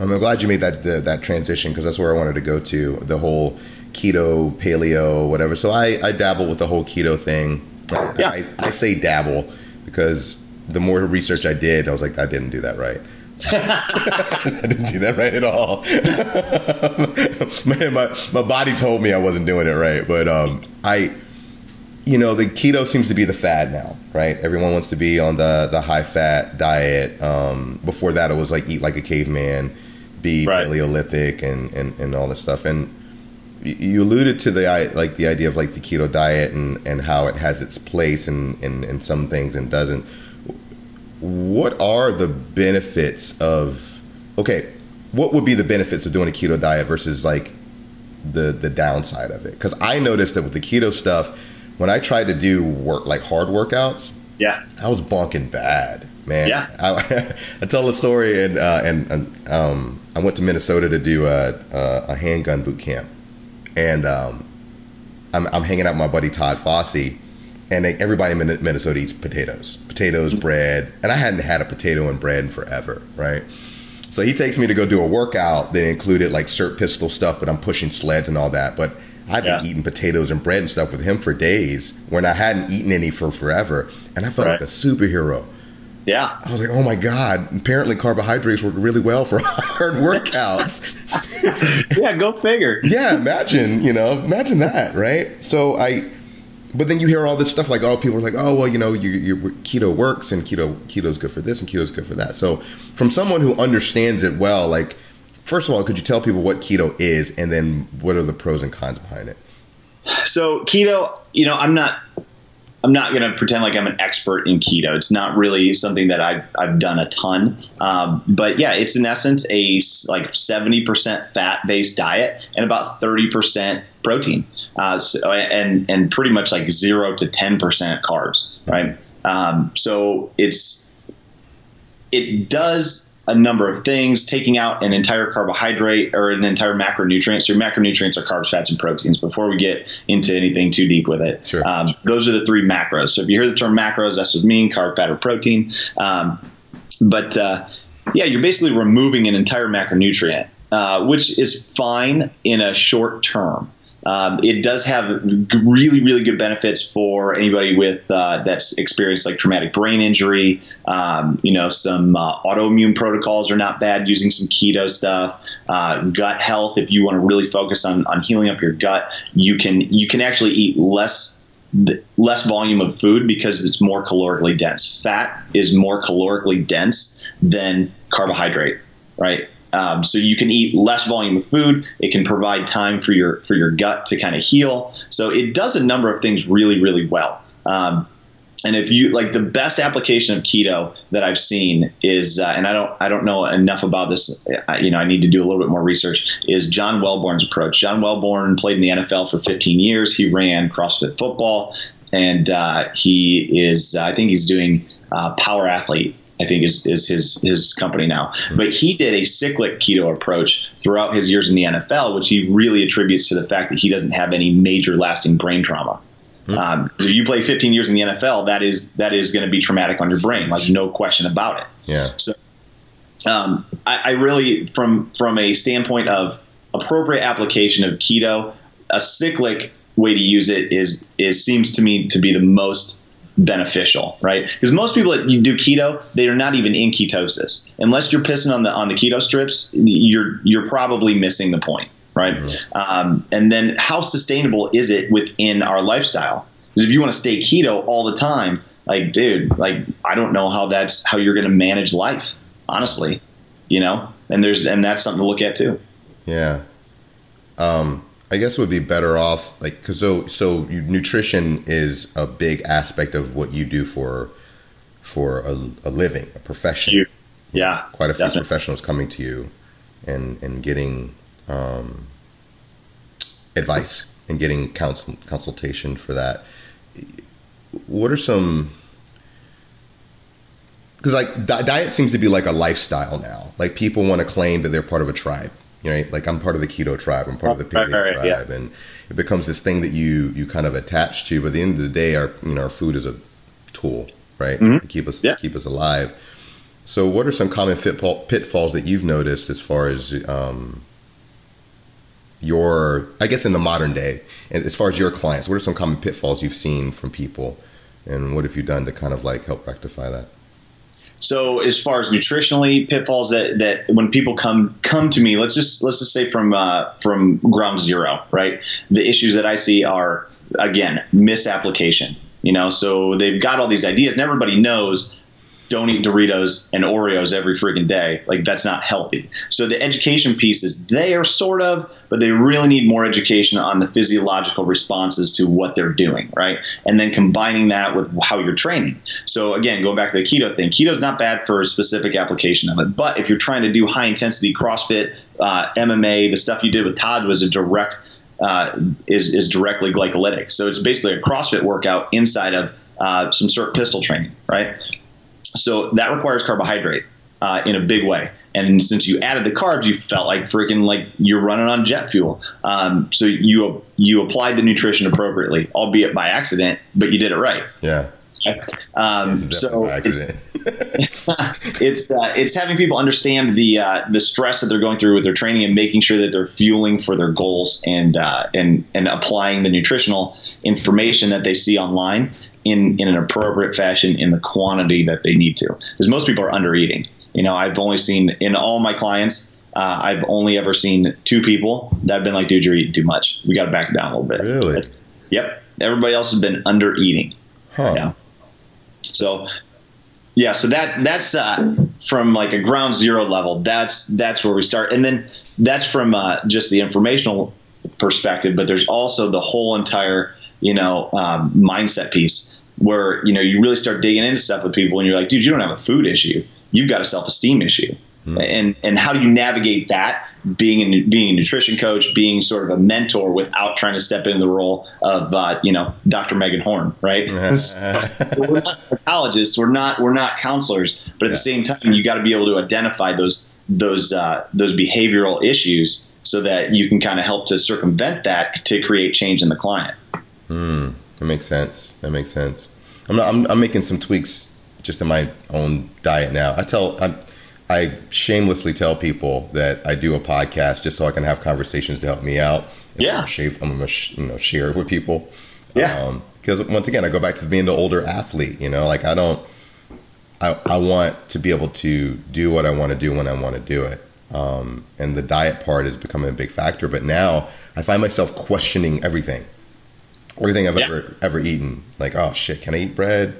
I'm glad you made that the, that transition because that's where I wanted to go to the whole keto, paleo, whatever. So I, I dabble with the whole keto thing. Yeah. I, I say dabble because the more research I did, I was like, I didn't do that right. [laughs] I didn't do that right at all. [laughs] Man, my, my body told me I wasn't doing it right, but um, I, you know, the keto seems to be the fad now, right? Everyone wants to be on the the high fat diet. Um, before that, it was like eat like a caveman, be Right. Paleolithic, and, and and all this stuff. And you alluded to the i- like the idea of like the keto diet and and how it has its place in in, in some things and doesn't what are the benefits of okay what would be the benefits of doing a keto diet versus like the the downside of it because i noticed that with the keto stuff when i tried to do work like hard workouts Yeah. i was bonking bad man Yeah. I, [laughs] I tell a story and uh, and, and um, i went to minnesota to do a, a, a handgun boot camp and um, I'm, I'm hanging out with my buddy Todd Fossey, and they, everybody in Minnesota eats potatoes, potatoes, bread, and I hadn't had a potato and bread in forever, right? So he takes me to go do a workout that included like cert pistol stuff, but I'm pushing sleds and all that. But I've been eating potatoes and bread and stuff with him for days when I hadn't eaten any for forever, and I felt Right. like a superhero. Yeah. I was like, oh my god! Apparently, carbohydrates work really well for [laughs] hard workouts. [laughs] Yeah. Go figure. yeah, imagine, you know, imagine that, right? So I, but then you hear all this stuff like, oh, people are like, oh, well, you know, your, keto works and keto keto's good for this and keto's good for that. So from someone who understands it well, like, first of all, could you tell people what keto is, and then what are the pros and cons behind it? So keto, you know, I'm not. I'm not going to pretend like I'm an expert in keto. It's not really something that I've, I've done a ton. Um, but yeah, it's in essence a like 70% fat based diet and about 30% protein. Uh, so, and, and pretty much like zero to 10% carbs, right? Um, so it's, it does a number of things, taking out an entire carbohydrate or an entire macronutrient. So your macronutrients are carbs, fats, and proteins. Before we get into anything too deep with it, Sure. um, those are the three macros. So if you hear the term macros, that's what mean: carb, fat, or protein. Um, but uh, yeah, you're basically removing an entire macronutrient, uh, which is fine in a short term. Um, it does have really, really good benefits for anybody with uh, that's experienced like traumatic brain injury. Um, you know, some uh, autoimmune protocols are not bad using some keto stuff. Uh, gut health, if you want to really focus on, on healing up your gut, you can you can actually eat less less volume of food because it's more calorically dense. Fat is more calorically dense than carbohydrate, right? Um, so you can eat less volume of food. It can provide time for your for your gut to kind of heal. So it does a number of things really really well. Um, and if you like the best application of keto that I've seen is, uh, and I don't, I don't know enough about this. uh, You know, I need to do a little bit more research. Is John Welbourn's approach? John Wellborn played in the NFL for 15 years. He ran CrossFit football, and uh, he is, I think he's doing uh, Power Athlete. I think is, is his his company now. But he did a cyclic keto approach throughout his years in the NFL, which he really attributes to the fact that he doesn't have any major lasting brain trauma. Um, if you play 15 years in the NFL, that is that is going to be traumatic on your brain, like no question about it. Yeah. So, um, I, I really, from from a standpoint of appropriate application of keto, a cyclic way to use it is is seems to me to be the most beneficial, right? Because most people that you do keto, they are not even in ketosis. Unless you're pissing on the on the keto strips, you're you're probably missing the point, right? Um, and then how sustainable is it within our lifestyle? Because if you want to stay keto all the time, like dude, like I don't know how that's how you're going to manage life, honestly, you know. And there's and that's something to look at too. Yeah. Um, I guess it would be better off like because so so nutrition is a big aspect of what you do for for a, a living, a profession. You- Yeah, Quite a few definitely. professionals coming to you and and getting um, advice and getting counsel, consultation for that. What are some because like di- diet seems to be like a lifestyle now. Like people want to claim that they're part of a tribe. You know, like I'm part of the keto tribe. I'm part of the Right, paleo right, right, tribe, and it becomes this thing that you you kind of attach to. But at the end of the day, our you know our food is a tool, right? To keep us Mm-hmm. Yeah. keep us alive. So, what are some common pitfalls that you've noticed as far as um, your, I guess, in the modern day, and as far as your clients? What are some common pitfalls you've seen from people, and what have you done to kind of like help rectify that? So as far as nutritionally pitfalls that, that when people come come to me, let's just let's just say from uh, from ground zero, right? The issues that I see are again misapplication. You know, so they've got all these ideas, and everybody knows don't eat Doritos and Oreos every freaking day. Like that's not healthy. So the education piece is there sort of, but they really need more education on the physiological responses to what they're doing, right? And then combining that with how you're training. So again, going back to the keto thing, keto is not bad for a specific application of it, but if you're trying to do high intensity CrossFit, uh, MMA, the stuff you did with Todd was a direct uh, is is directly glycolytic. So it's basically a CrossFit workout inside of uh, some sort of pistol training, right? So that requires carbohydrate uh, in a big way. And since you added the carbs, you felt like freaking like you're running on jet fuel. Um, so you you applied the nutrition appropriately, albeit by accident, but you did it right. Yeah. Um, so it's [laughs] it's, uh, it's having people understand the uh, the stress that they're going through with their training and making sure that they're fueling for their goals and uh, and and applying the nutritional information that they see online in in an appropriate fashion in the quantity that they need to. Because most people are under eating. You know, I've only seen in all my clients. Uh, I've only ever seen two people that have been like, "Dude, you're eating too much. We got to back down a little bit." Really? That's, yep. Everybody else has been under eating. Huh. Yeah. So, yeah. So that that's uh, from like a ground zero level. That's that's where we start, and then that's from uh, just the informational perspective. But there's also the whole entire you know um, mindset piece where you know you really start digging into stuff with people, and you're like, dude, you don't have a food issue. You've got a self esteem issue. And and how do you navigate that? Being a, being a nutrition coach, being sort of a mentor without trying to step into the role of uh, you know Dr. Megan Horn, right? [laughs] so we're not psychologists, we're not we're not counselors, but at the same time, you got to be able to identify those those uh, those behavioral issues so that you can kind of help to circumvent that to create change in the client. That makes sense. That makes sense. I'm not, I'm, I'm making some tweaks just in my own diet now. I tell I, I shamelessly tell people that I do a podcast just so I can have conversations to help me out. And Yeah. I'm I'm gonna sh- you know share it with people. Yeah. Because once again, I go back to being the older athlete. You know, like I don't. I, I want to be able to do what I want to do when I want to do it. Um, and the diet part is becoming a big factor. But now I find myself questioning everything everything I've Yeah. ever ever eaten. Like, oh shit, can I eat bread?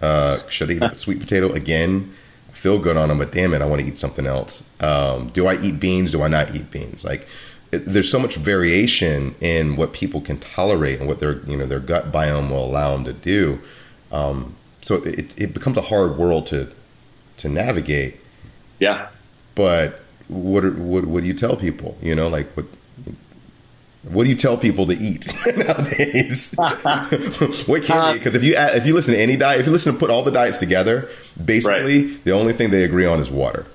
Uh, should I eat a sweet potato again? I feel good on them, but damn it, I want to eat something else. Um, do I eat beans? Do I not eat beans? Like, it, there's so much variation in what people can tolerate and what their you know their gut biome will allow them to do. Um, so it, it becomes a hard world to to navigate. Yeah. But what what what do you tell people? You know, like what what do you tell people to eat [laughs] nowadays? [laughs] what can because uh, if you add, if you listen to any diet, if you listen to put all the diets together, basically the only thing they agree on is water.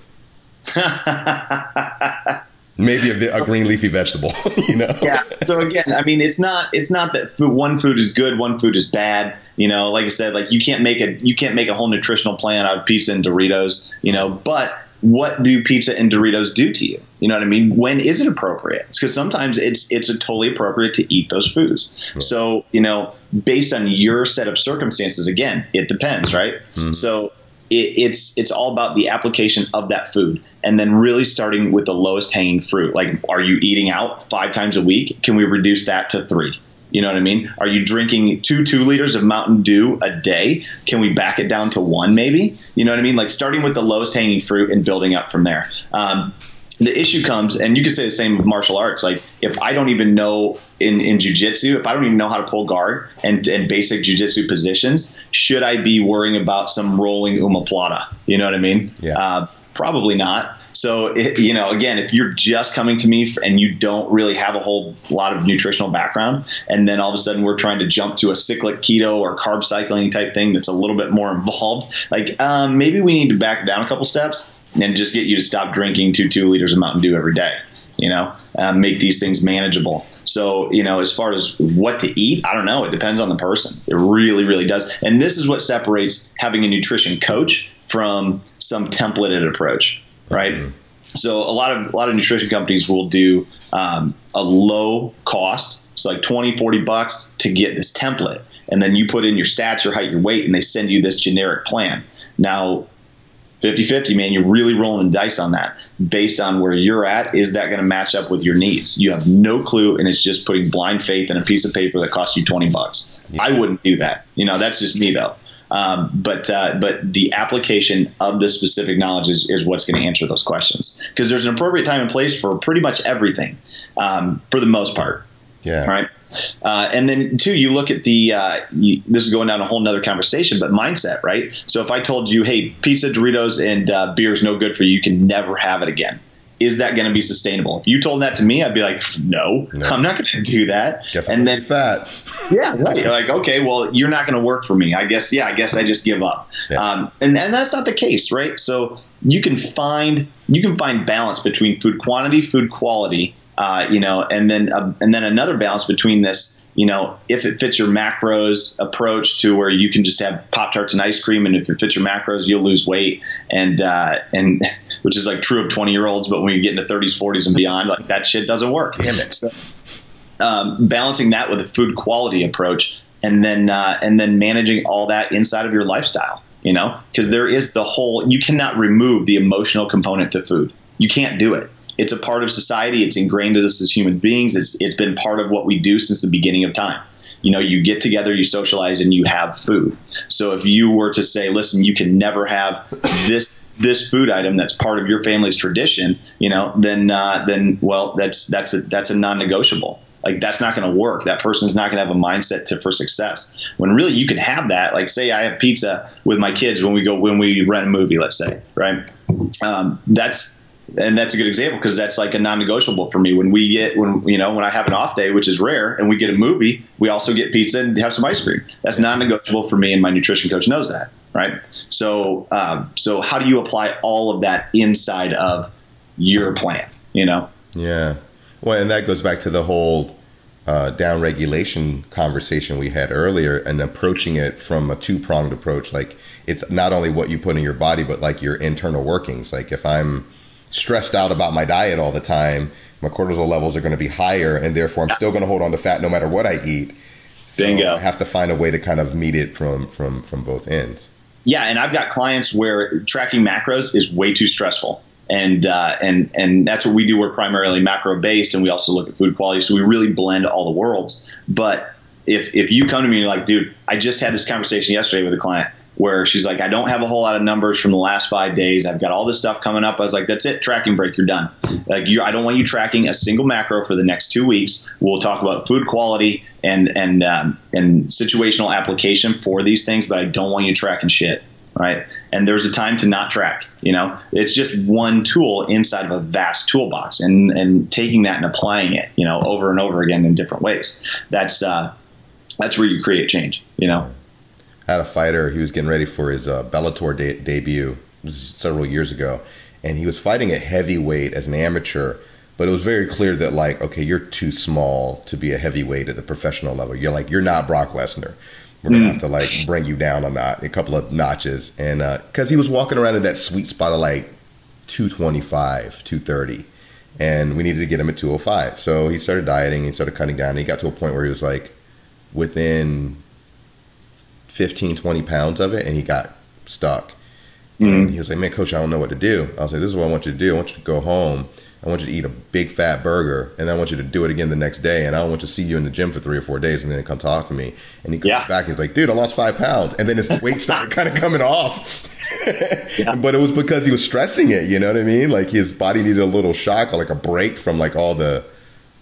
[laughs] Maybe a, a green leafy vegetable, you know. yeah. So again, I mean, it's not it's not that food, one food is good, one food is bad. You know, like I said, like you can't make a you can't make a whole nutritional plan out of pizza and Doritos. You know, but what do pizza and Doritos do to you? You know what I mean? When is it appropriate? Because sometimes it's it's a totally appropriate to eat those foods. So you know, based on your set of circumstances, again, it depends, right? Mm-hmm. So it, it's it's all about the application of that food and then really starting with the lowest hanging fruit like are you eating out five times a week can we reduce that to three you know what i mean are you drinking two two liters of mountain dew a day can we back it down to one maybe you know what i mean like starting with the lowest hanging fruit and building up from there um, the issue comes, and you could say the same with martial arts. Like if I don't even know in in jujitsu, if I don't even know how to pull guard and, and basic jujitsu positions, should I be worrying about some rolling omoplata? You know what I mean? Yeah. Uh, probably not. So it, you know, again, if you're just coming to me and you don't really have a whole lot of nutritional background, and then all of a sudden we're trying to jump to a cyclic keto or carb cycling type thing that's a little bit more involved, like um, maybe we need to back down a couple steps and just get you to stop drinking two two liters of Mountain Dew every day. You know, um, make these things manageable. So you know, as far as what to eat, I don't know. It depends on the person. It really, really does. And this is what separates having a nutrition coach from some templated approach, right? So a lot of a lot of nutrition companies will do um, a low cost, so like 20, 40 bucks to get this template, and then you put in your stats, your height, your weight, and they send you this generic plan. Now 50-50 man you're really rolling the dice on that based on where you're at. Is that going to match up with your needs? You have no clue and it's just putting blind faith in a piece of paper that costs you 20 bucks. I wouldn't do that. You know that's just me though um, but uh, but the application of the specific knowledge is, is what's going to answer those questions. Because there's an appropriate time and place for pretty much everything um, for the most part. Yeah. right? Uh, and then two you look at the uh, you, this is going down a whole nother conversation but mindset right? So if i told you hey pizza doritos and uh, beer is no good for you you can never have it again is that going to be sustainable if you told that to me i'd be like no, No. i'm not going to do that Definitely and then fat. [laughs] yeah, right. You're like, okay, well, you're not going to work for me. I guess, yeah, I guess I just give up. Yeah. Um, and and that's not the case, right? So you can find you can find balance between food quantity, food quality, uh, you know, and then uh, and then another balance between this, you know, if it fits your macros approach to where you can just have pop tarts and ice cream, and if it fits your macros, you'll lose weight, and uh, and [laughs] which is like true of 20 year olds, but when you get into 30s, 40s, and beyond, like that shit doesn't work. Damn it. So, um, balancing that with a food quality approach, and then uh, and then managing all that inside of your lifestyle. You know, because there is the whole you cannot remove the emotional component to food. You can't do it. It's a part of society. It's ingrained in us as human beings. It's it's been part of what we do since the beginning of time. You know, you get together, you socialize, and you have food. So if you were to say, listen, you can never have this this food item that's part of your family's tradition, you know, then uh, then well, that's that's a, that's a non-negotiable. Like that's not going to work. That person's not going to have a mindset to, for success. When really you can have that. Like say I have pizza with my kids when we go when we rent a movie. Let's say right. Um, that's and that's a good example because that's like a non-negotiable for me. When we get when you know when I have an off day, which is rare, and we get a movie, we also get pizza and have some ice cream. That's non-negotiable for me, and my nutrition coach knows that, right? So, um, so how do you apply all of that inside of your plan? You know, Yeah. Well, and that goes back to the whole uh, down regulation conversation we had earlier and approaching it from a two pronged approach. Like, it's not only what you put in your body, but like your internal workings. Like, if I'm stressed out about my diet all the time, my cortisol levels are going to be higher, and therefore I'm still going to hold on to fat no matter what I eat. So Bingo. I have to find a way to kind of meet it from from from both ends. Yeah, and I've got clients where tracking macros is way too stressful. And uh, and and that's what we do. We're primarily macro based, and we also look at food quality. So we really blend all the worlds. But if if you come to me and you're like, dude, I just had this conversation yesterday with a client where she's like, I don't have a whole lot of numbers from the last five days. I've got all this stuff coming up. I was like, that's it, tracking break, you're done. Like you, I don't want you tracking a single macro for the next two weeks. We'll talk about food quality and and um, and situational application for these things, but I don't want you tracking shit. Right. And there's a time to not track. You know, it's just one tool inside of a vast toolbox and, and taking that and applying it, you know, over and over again in different ways. That's, uh, that's where you create change, you know? Had a fighter. He was getting ready for his uh, Bellator de- debut several years ago, and he was fighting a heavyweight as an amateur. But it was very clear that like, okay, you're too small to be a heavyweight at the professional level. You're like, you're not Brock Lesnar. We're gonna have to like bring you down a notch, a couple of notches, and because he was walking around in that sweet spot of like 225, 230, and we needed to get him at 205. So he started dieting, he started cutting down, and he got to a point where he was like within 15, 20 pounds of it, and he got stuck. And mm-hmm. he was like, "Man, coach, I don't know what to do." I was like, "This is what I want you to do. I want you to go home. I want you to eat a big fat burger, and I want you to do it again the next day. And I don't want to see you in the gym for three or four days, and then come talk to me." And he comes Yeah. back. He's like, "Dude, I lost five pounds," and then his [laughs] weight started kind of coming off. [laughs] But it was because he was stressing it. You know what I mean? Like his body needed a little shock, or like a break from like all the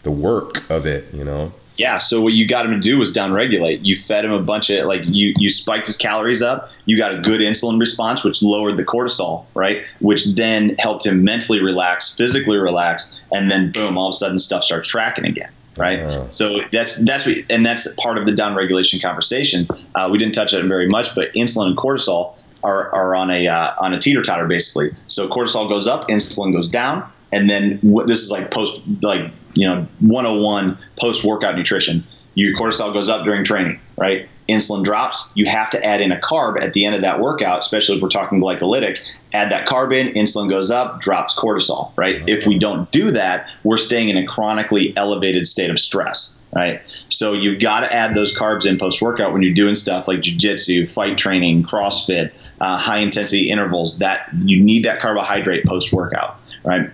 the work of it. You know? Yeah. So what you got him to do was downregulate. You fed him a bunch of like you you spiked his calories up. You got a good insulin response, which lowered the cortisol, right? Which then helped him mentally relax, physically relax, and then boom, all of a sudden stuff starts tracking again. Right, Yeah. so that's that's what, and that's part of the downregulation conversation. Uh, we didn't touch on it very much, but insulin and cortisol are, are on a uh, on a teeter totter basically. So cortisol goes up, insulin goes down, and then what this is like post like you know 101 post workout nutrition. your cortisol goes up during training, right? Insulin drops. You have to add in a carb at the end of that workout, especially if we're talking glycolytic. Add that carb in, insulin goes up, drops cortisol, right? If we don't do that, we're staying in a chronically elevated state of stress, right? So you've got to add those carbs in post workout when you're doing stuff like jujitsu, fight training, CrossFit, uh, high intensity intervals. That you need that carbohydrate post workout, right?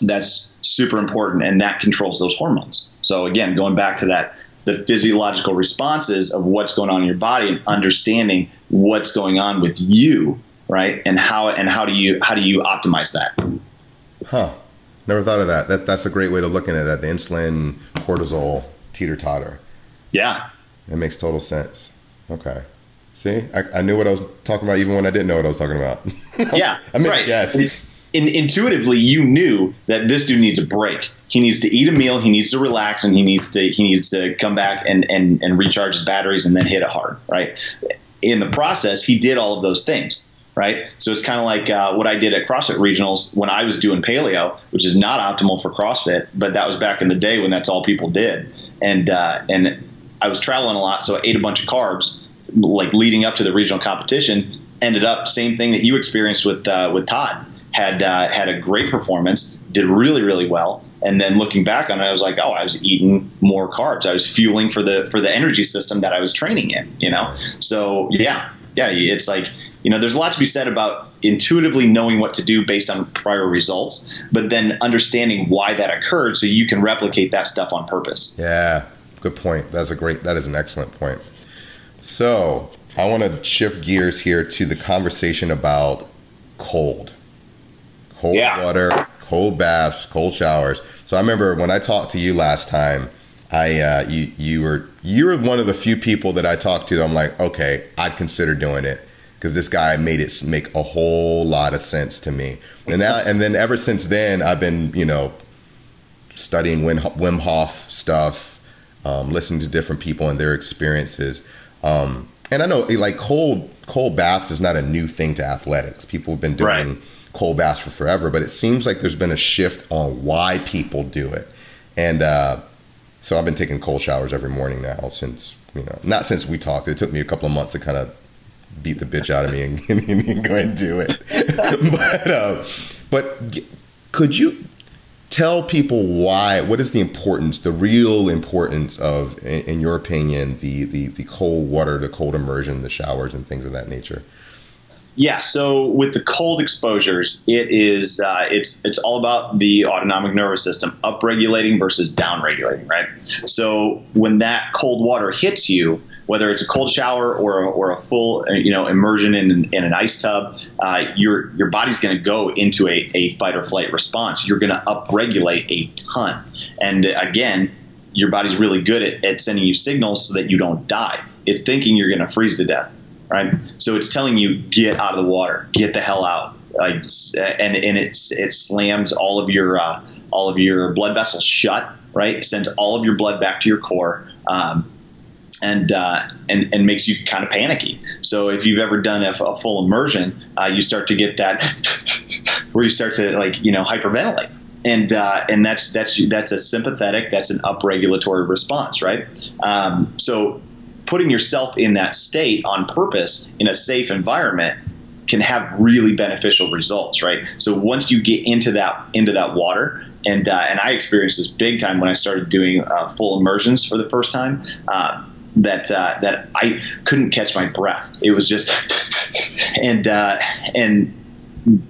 That's super important, and that controls those hormones. So again, going back to that the physiological responses of what's going on in your body and understanding what's going on with you right? And how and how do you how do you optimize that? Huh. Never thought of that, that that's a great way to look at it the insulin cortisol teeter totter. Yeah. It makes total sense. Okay. See? I, I, knew what i was talking about even when i didn't know what i was talking about. [laughs] Yeah i mean right. yes in, intuitively you knew that this dude needs a break. He needs to eat a meal, he needs to relax, and he needs to he needs to come back and and, and recharge his batteries and then hit it hard. Right. In the process, he did all of those things. Right. So it's kind of like uh, what I did at CrossFit Regionals when I was doing paleo, which is not optimal for CrossFit, but that was back in the day when that's all people did. And uh, and I was traveling a lot, so I ate a bunch of carbs, like leading up to the regional competition. Ended up same thing that you experienced with uh, with Todd had uh, had a great performance, did really really well, and then looking back on it, I was like, oh, I was eating more carbs. I was fueling for the for the energy system that I was training in. You know, so yeah, yeah, it's like you know, there's a lot to be said about intuitively knowing what to do based on prior results, but then understanding why that occurred so you can replicate that stuff on purpose. Yeah, good point. That's a great. That is an excellent point. So I want to shift gears here to the conversation about cold cold yeah. water, cold baths, cold showers. So I remember when I talked to you last time, I uh, you you were you were one of the few people that I talked to. I'm like, okay, I'd consider doing it because this guy made it make a whole lot of sense to me. And now, and then ever since then, I've been you know studying Wim, Wim Hof stuff, um, listening to different people and their experiences. Um, and I know like cold cold baths is not a new thing to athletics. People have been doing. Right cold baths for forever, but it seems like there's been a shift on why people do it. And uh, so I've been taking cold showers every morning now since, you know, not since we talked. It took me a couple of months to kind of beat the bitch out of me and, [laughs] and go and do it. [laughs] but, uh, but could you tell people why, what is the importance, the real importance of, in, in your opinion, the, the, the cold water, the cold immersion, the showers and things of that nature? Yeah, so with the cold exposures, it is uh, it's it's all about the autonomic nervous system upregulating versus downregulating, right? So when that cold water hits you, whether it's a cold shower or a, or a full you know immersion in, in an ice tub, uh, your your body's going to go into a, a fight or flight response. You're going to upregulate a ton, and again, your body's really good at, at sending you signals so that you don't die. It's thinking you're going to freeze to death right? So it's telling you get out of the water, get the hell out, like, and and it's it slams all of your uh, all of your blood vessels shut, right? Sends all of your blood back to your core. Um, and, uh, and and makes you kind of panicky. So if you've ever done a, a full immersion, uh, you start to get that [laughs] where you start to like you know hyperventilate, and uh, and that's that's that's a sympathetic, that's an upregulatory response, right? Um, so putting yourself in that state on purpose in a safe environment can have really beneficial results, right? So once you get into that into that water, and uh, and I experienced this big time when I started doing uh, full immersions for the first time. Uh, that uh, that I couldn't catch my breath. It was just [laughs] and uh, and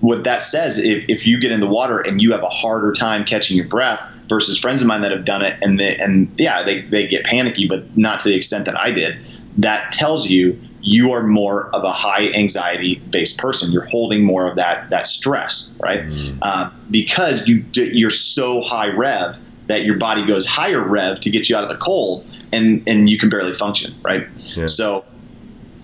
what that says if, if you get in the water and you have a harder time catching your breath versus friends of mine that have done it and they, and yeah they, they get panicky but not to the extent that I did that tells you you are more of a high anxiety based person you're holding more of that that stress right mm. uh, because you you're so high rev that your body goes higher rev to get you out of the cold and and you can barely function right yeah. so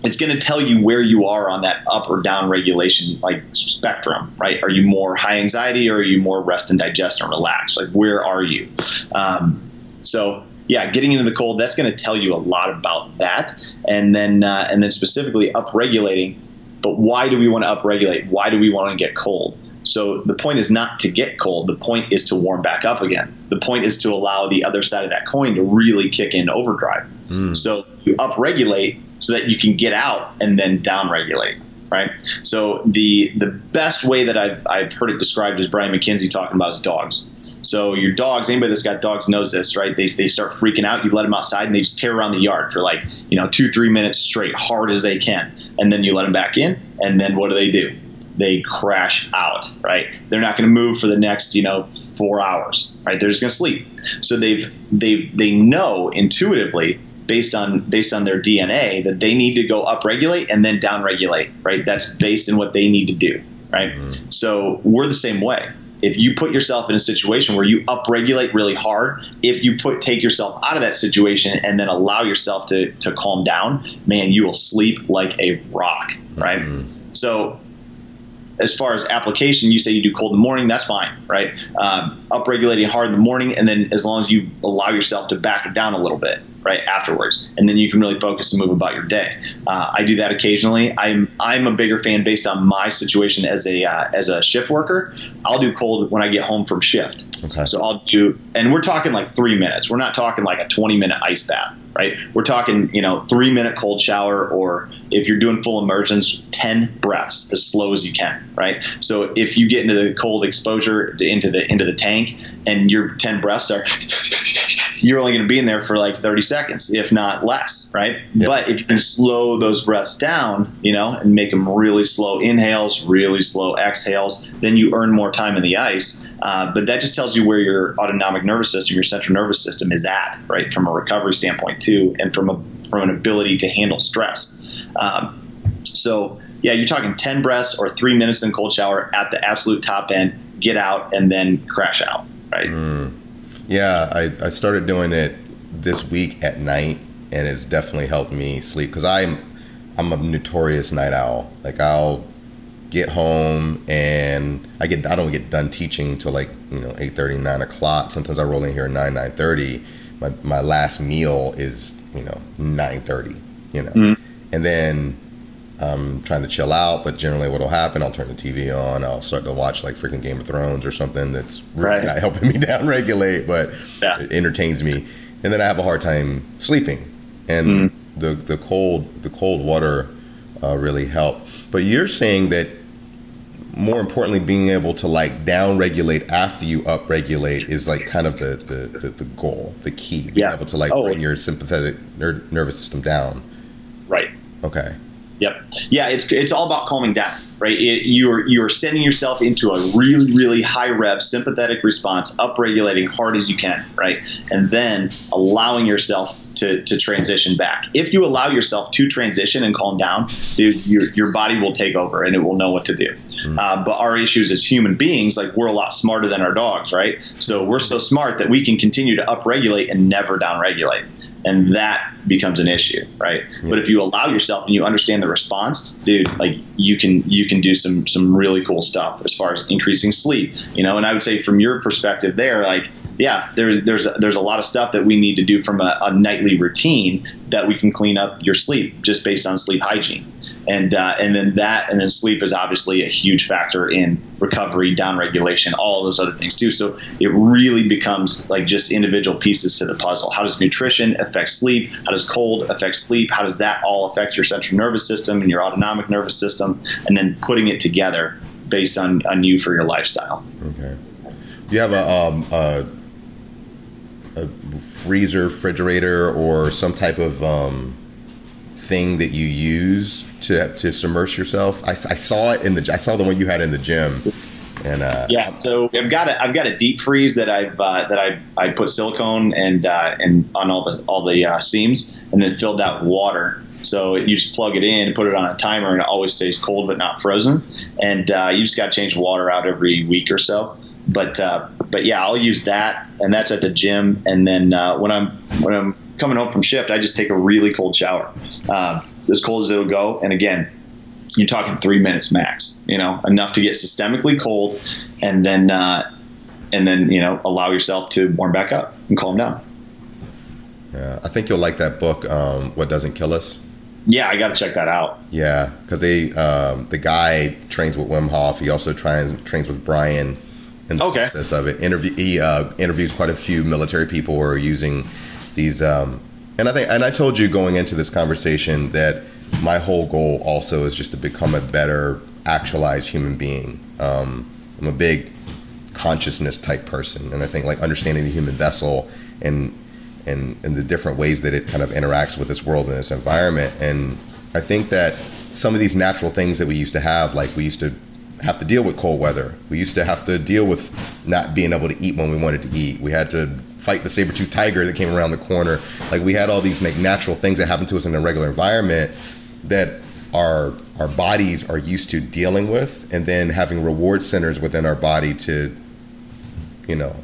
it's going to tell you where you are on that up or down regulation like spectrum right are you more high anxiety or are you more rest and digest and relax like where are you um, so yeah getting into the cold that's going to tell you a lot about that and then uh, and then specifically up regulating but why do we want to upregulate why do we want to get cold So the point is not to get cold. The point is to warm back up again. The point is to allow the other side of that coin to really kick in overdrive. So you upregulate so that you can get out and then downregulate. Right. So the the best way that I've, I've heard it described is Brian MacKenzie talking about is dogs. So your dogs, anybody that's got dogs knows this, right? They, they start freaking out. You let them outside and they just tear around the yard for like, you know, two, three minutes straight, hard as they can. And then you let them back in. And then what do they do? They crash out, right? They're not going to move for the next, you know, four hours, right? They're just going to sleep. So they've, they, they know intuitively based on based on their DNA that they need to go upregulate and then downregulate, right? That's based in what they need to do, right? So we're the same way. If you put yourself in a situation where you upregulate really hard, if you put take yourself out of that situation and then allow yourself to to calm down, man, you will sleep like a rock, right? So as far as application, you say you do cold in the morning, that's fine, right? Um, upregulating hard in the morning, and then as long as you allow yourself to back down a little bit, right afterwards, and then you can really focus and move about your day. Uh, I do that occasionally. I'm I'm a bigger fan based on my situation as a uh, as a shift worker. I'll do cold when I get home from shift. Okay. So I'll do, and we're talking like three minutes. We're not talking like a 20 minute ice bath, right? We're talking, you know, three minute cold shower, or if you're doing full immersions, 10 breaths as slow as you can, right? So if you get into the cold exposure into the into the tank, and your 10 breaths are [laughs] you're only going to be in there for like 30 seconds, if not less, right? Yep. But if you can slow those breaths down, you know, and make them really slow inhales, really slow exhales, then you earn more time in the ice. Uh, but that just tells you where your autonomic nervous system, your central nervous system is at, right, from a recovery standpoint too, and from a from an ability to handle stress. Um, so yeah, you're talking 10 breaths or three minutes in cold shower at the absolute top end, get out and then crash out, right? Yeah, I, I started doing it this week at night, and it's definitely helped me sleep because I'm I'm a notorious night owl. Like I'll get home and I get I don't get done teaching till like you know 8:30, 9 o'clock. Sometimes I roll in here at nine nine thirty. My my last meal is you know nine thirty. You know, mm-hmm. and then I'm trying to chill out, but generally what'll happen, I'll turn the TV on, I'll start to watch like freaking Game of Thrones or something that's really Right. not [laughs] helping me down regulate, but Yeah. it entertains me. And then I have a hard time sleeping. And the the cold the cold water uh, really help. But you're saying that more importantly, being able to like down regulate after you up regulate is like kind of the, the, the, the goal, the key. Being Yeah. able to like Oh. bring your sympathetic ner- nervous system down. Right. Okay. Yep. Yeah, it's it's all about calming down, right? It, you're you're sending yourself into a really really high rev sympathetic response, upregulating hard as you can, right? And then allowing yourself to, to transition back. If you allow yourself to transition and calm down, dude, your your body will take over and it will know what to do. Uh, but our issues as human beings, like we're a lot smarter than our dogs, right? So we're so smart that we can continue to upregulate and never downregulate, and that becomes an issue, right? But if you allow yourself and you understand the response, dude, like you can you can do some some really cool stuff as far as increasing sleep, you know. And I would say from your perspective, there, like yeah, there's there's there's a lot of stuff that we need to do from a, a nightly routine that we can clean up your sleep just based on sleep hygiene, and uh, and then that and then sleep is obviously a huge factor in recovery, down regulation, all those other things too. So it really becomes like just individual pieces to the puzzle. How does nutrition affect sleep? How does cold affect sleep? How does that all affect your central nervous system and your autonomic nervous system? And then putting it together based on, on you for your lifestyle. Okay. Do you have a um a, a freezer, refrigerator, or some type of um thing that you use to to submerge yourself? I, I saw it in the I saw the one you had in the gym, and uh, Yeah, so I've got a I've got a deep freeze that I've uh, that I I put silicone and uh, and on all the all the uh, seams and then filled that with water. So you just plug it in, put it on a timer, and it always stays cold but not frozen. And uh, you just got to change water out every week or so. But uh, but yeah, I'll use that, and that's at the gym. And then uh, when I'm when I'm coming home from shift, I just take a really cold shower, uh, as cold as it'll go. And again, you're talking three minutes max. You know, enough to get systemically cold, and then uh, and then you know allow yourself to warm back up and calm down. yeah, I think you'll like that book, um, "What Doesn't Kill Us." Yeah, I got to check that out. Yeah, because they um, the guy trains with Wim Hof. He also trains trains with Brian. In the Okay. process of it, interview he uh, interviews quite a few military people who are using these. Um, and I think, and I told you going into this conversation that my whole goal also is just to become a better actualized human being. Um, I'm a big consciousness type person, and I think like understanding the human vessel and and and the different ways that it kind of interacts with this world and this environment. And I think that some of these natural things that we used to have, like we used to have to deal with cold weather. We used to have to deal with not being able to eat when we wanted to eat. We had to fight the saber-tooth tiger that came around the corner. Like we had all these like natural things that happen to us in a regular environment that our our bodies are used to dealing with, and then having reward centers within our body to, you know,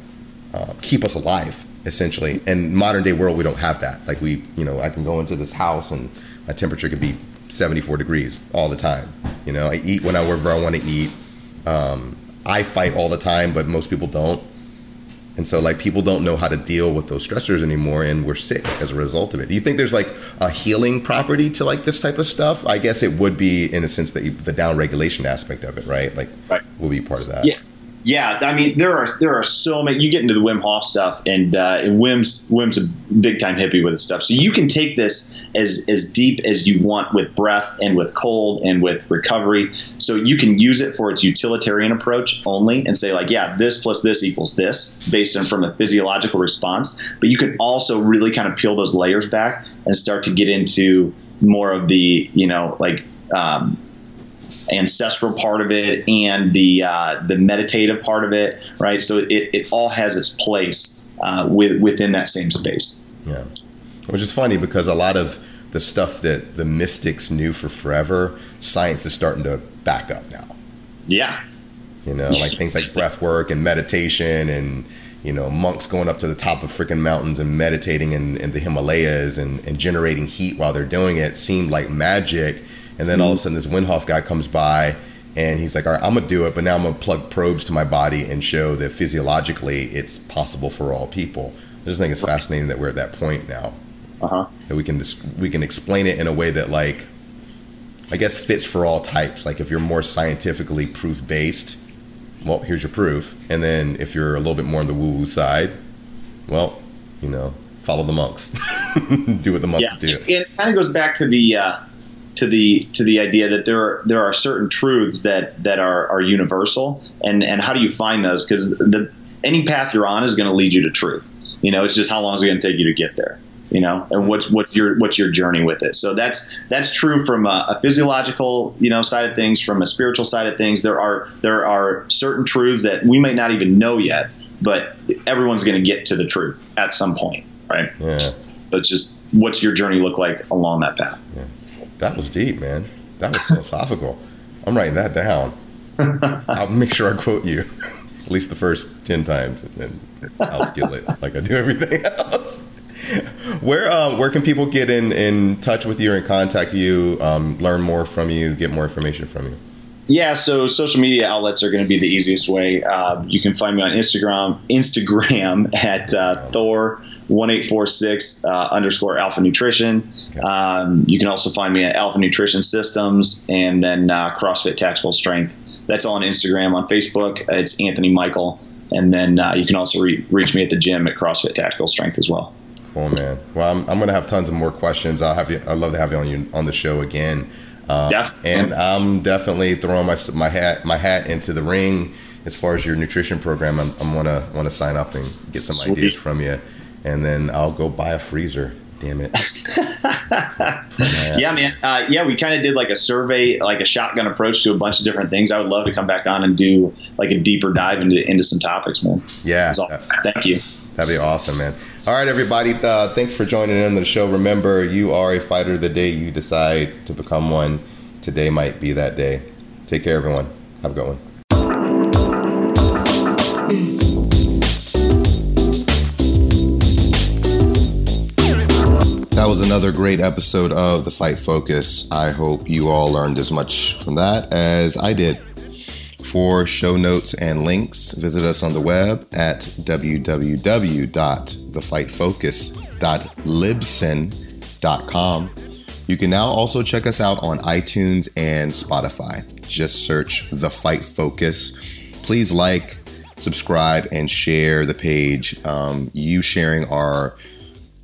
uh, keep us alive essentially. And modern day world, we don't have that. Like we, you know, I can go into this house and my temperature could be 74 degrees all the time. You know, I eat whenever I want to eat. Um, I fight all the time, but most people don't. And so, like, people don't know how to deal with those stressors anymore, and we're sick as a result of it. Do you think there's like a healing property to like this type of stuff? I guess it would be in a sense that you, the down regulation aspect of it, right? Like, Right. will be part of that. Yeah. Yeah, I mean there are there are so many. You get into the Wim Hof stuff, and, uh, Wim's Wim's a big time hippie with his stuff. So you can take this as as deep as you want with breath and with cold and with recovery. So you can use it for its utilitarian approach only, and say like, yeah, this plus this equals this, based on from a physiological response. But you can also really kind of peel those layers back and start to get into more of the you know like. Um, ancestral part of it and the uh, the meditative part of it, right? So it, it all has its place uh, with, within that same space. Yeah. Which is funny because a lot of the stuff that the mystics knew for forever, science is starting to back up now. Yeah, You know, like things like breath work and meditation and, you know, monks going up to the top of freaking mountains and meditating in, in the Himalayas and, and generating heat while they're doing it seemed like magic. And then all of a sudden this Wim Hof guy comes by and he's like, all right, I'm going to do it, but now I'm going to plug probes to my body and show that physiologically it's possible for all people. I just think it's fascinating that we're at that point now. uh huh. that we can dis- we can explain it in a way that like I guess fits for all types. Like if you're more scientifically proof based, well, here's your proof. And then if you're a little bit more on the woo woo side, well, you know, follow the monks. [laughs] do what the monks Yeah, do. it kind of goes back to the uh, to the to the idea that there are there are certain truths that that are are universal, and and how do you find those? Because the any path you're on is going to lead you to truth. You know, it's just how long is it going to take you to get there. You know, and what's what's your what's your journey with it? So that's that's true from a, a physiological you know side of things, from a spiritual side of things. There are there are certain truths that we may not even know yet, but everyone's going to get to the truth at some point, right? Yeah. So it's just what's your journey look like along that path? That was deep, man. That was philosophical. I'm writing that down. I'll make sure I quote you [laughs] at least the first 10 times and then I'll steal it like I do everything [laughs] else. Where um, where can people get in, in touch with you and contact you, um, learn more from you, get more information from you? Yeah, so social media outlets are going to be the easiest way. Uh, you can find me on Instagram, Instagram at uh, Thor. 1846 uh, underscore alpha nutrition. Um, you can also find me at Alpha Nutrition Systems and then uh, CrossFit Tactical Strength. That's all on Instagram. On Facebook, it's Anthony Michael. And then uh, you can also re- reach me at the gym at CrossFit Tactical Strength as well. Cool, man. Well, I'm, I'm going to have tons of more questions. I'll have you. I'd love to have you on you on the show again. Um, Definitely. and I'm definitely throwing my my hat my hat into the ring as far as your nutrition program. I'm, I'm gonna want to sign up and get some Sweet. ideas from you, and then I'll go buy a freezer. Damn it! [laughs] Yeah, man. Uh, yeah, we kind of did like a survey, like a shotgun approach to a bunch of different things. I would love to come back on and do like a deeper dive into into some topics, man. Yeah, all. Thank you. That'd be awesome, man. All right, everybody. Uh, thanks for joining in on the show. Remember, you are a fighter the day you decide to become one. Today might be that day. Take care, everyone. Have a good one. Was another great episode of The Fight Focus. I hope you all learned as much from that as I did. For show notes and links, visit us on the web at www.thefightfocus.libsyn.com. You can now also check us out on iTunes and Spotify. Just search The Fight Focus. Please like, subscribe, and share the page. Um, you sharing our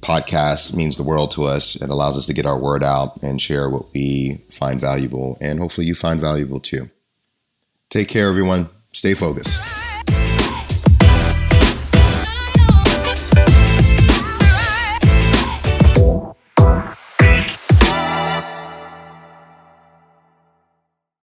podcast means the world to us. It allows us to get our word out and share what we find valuable, and hopefully you find valuable too. Take care, everyone. Stay focused.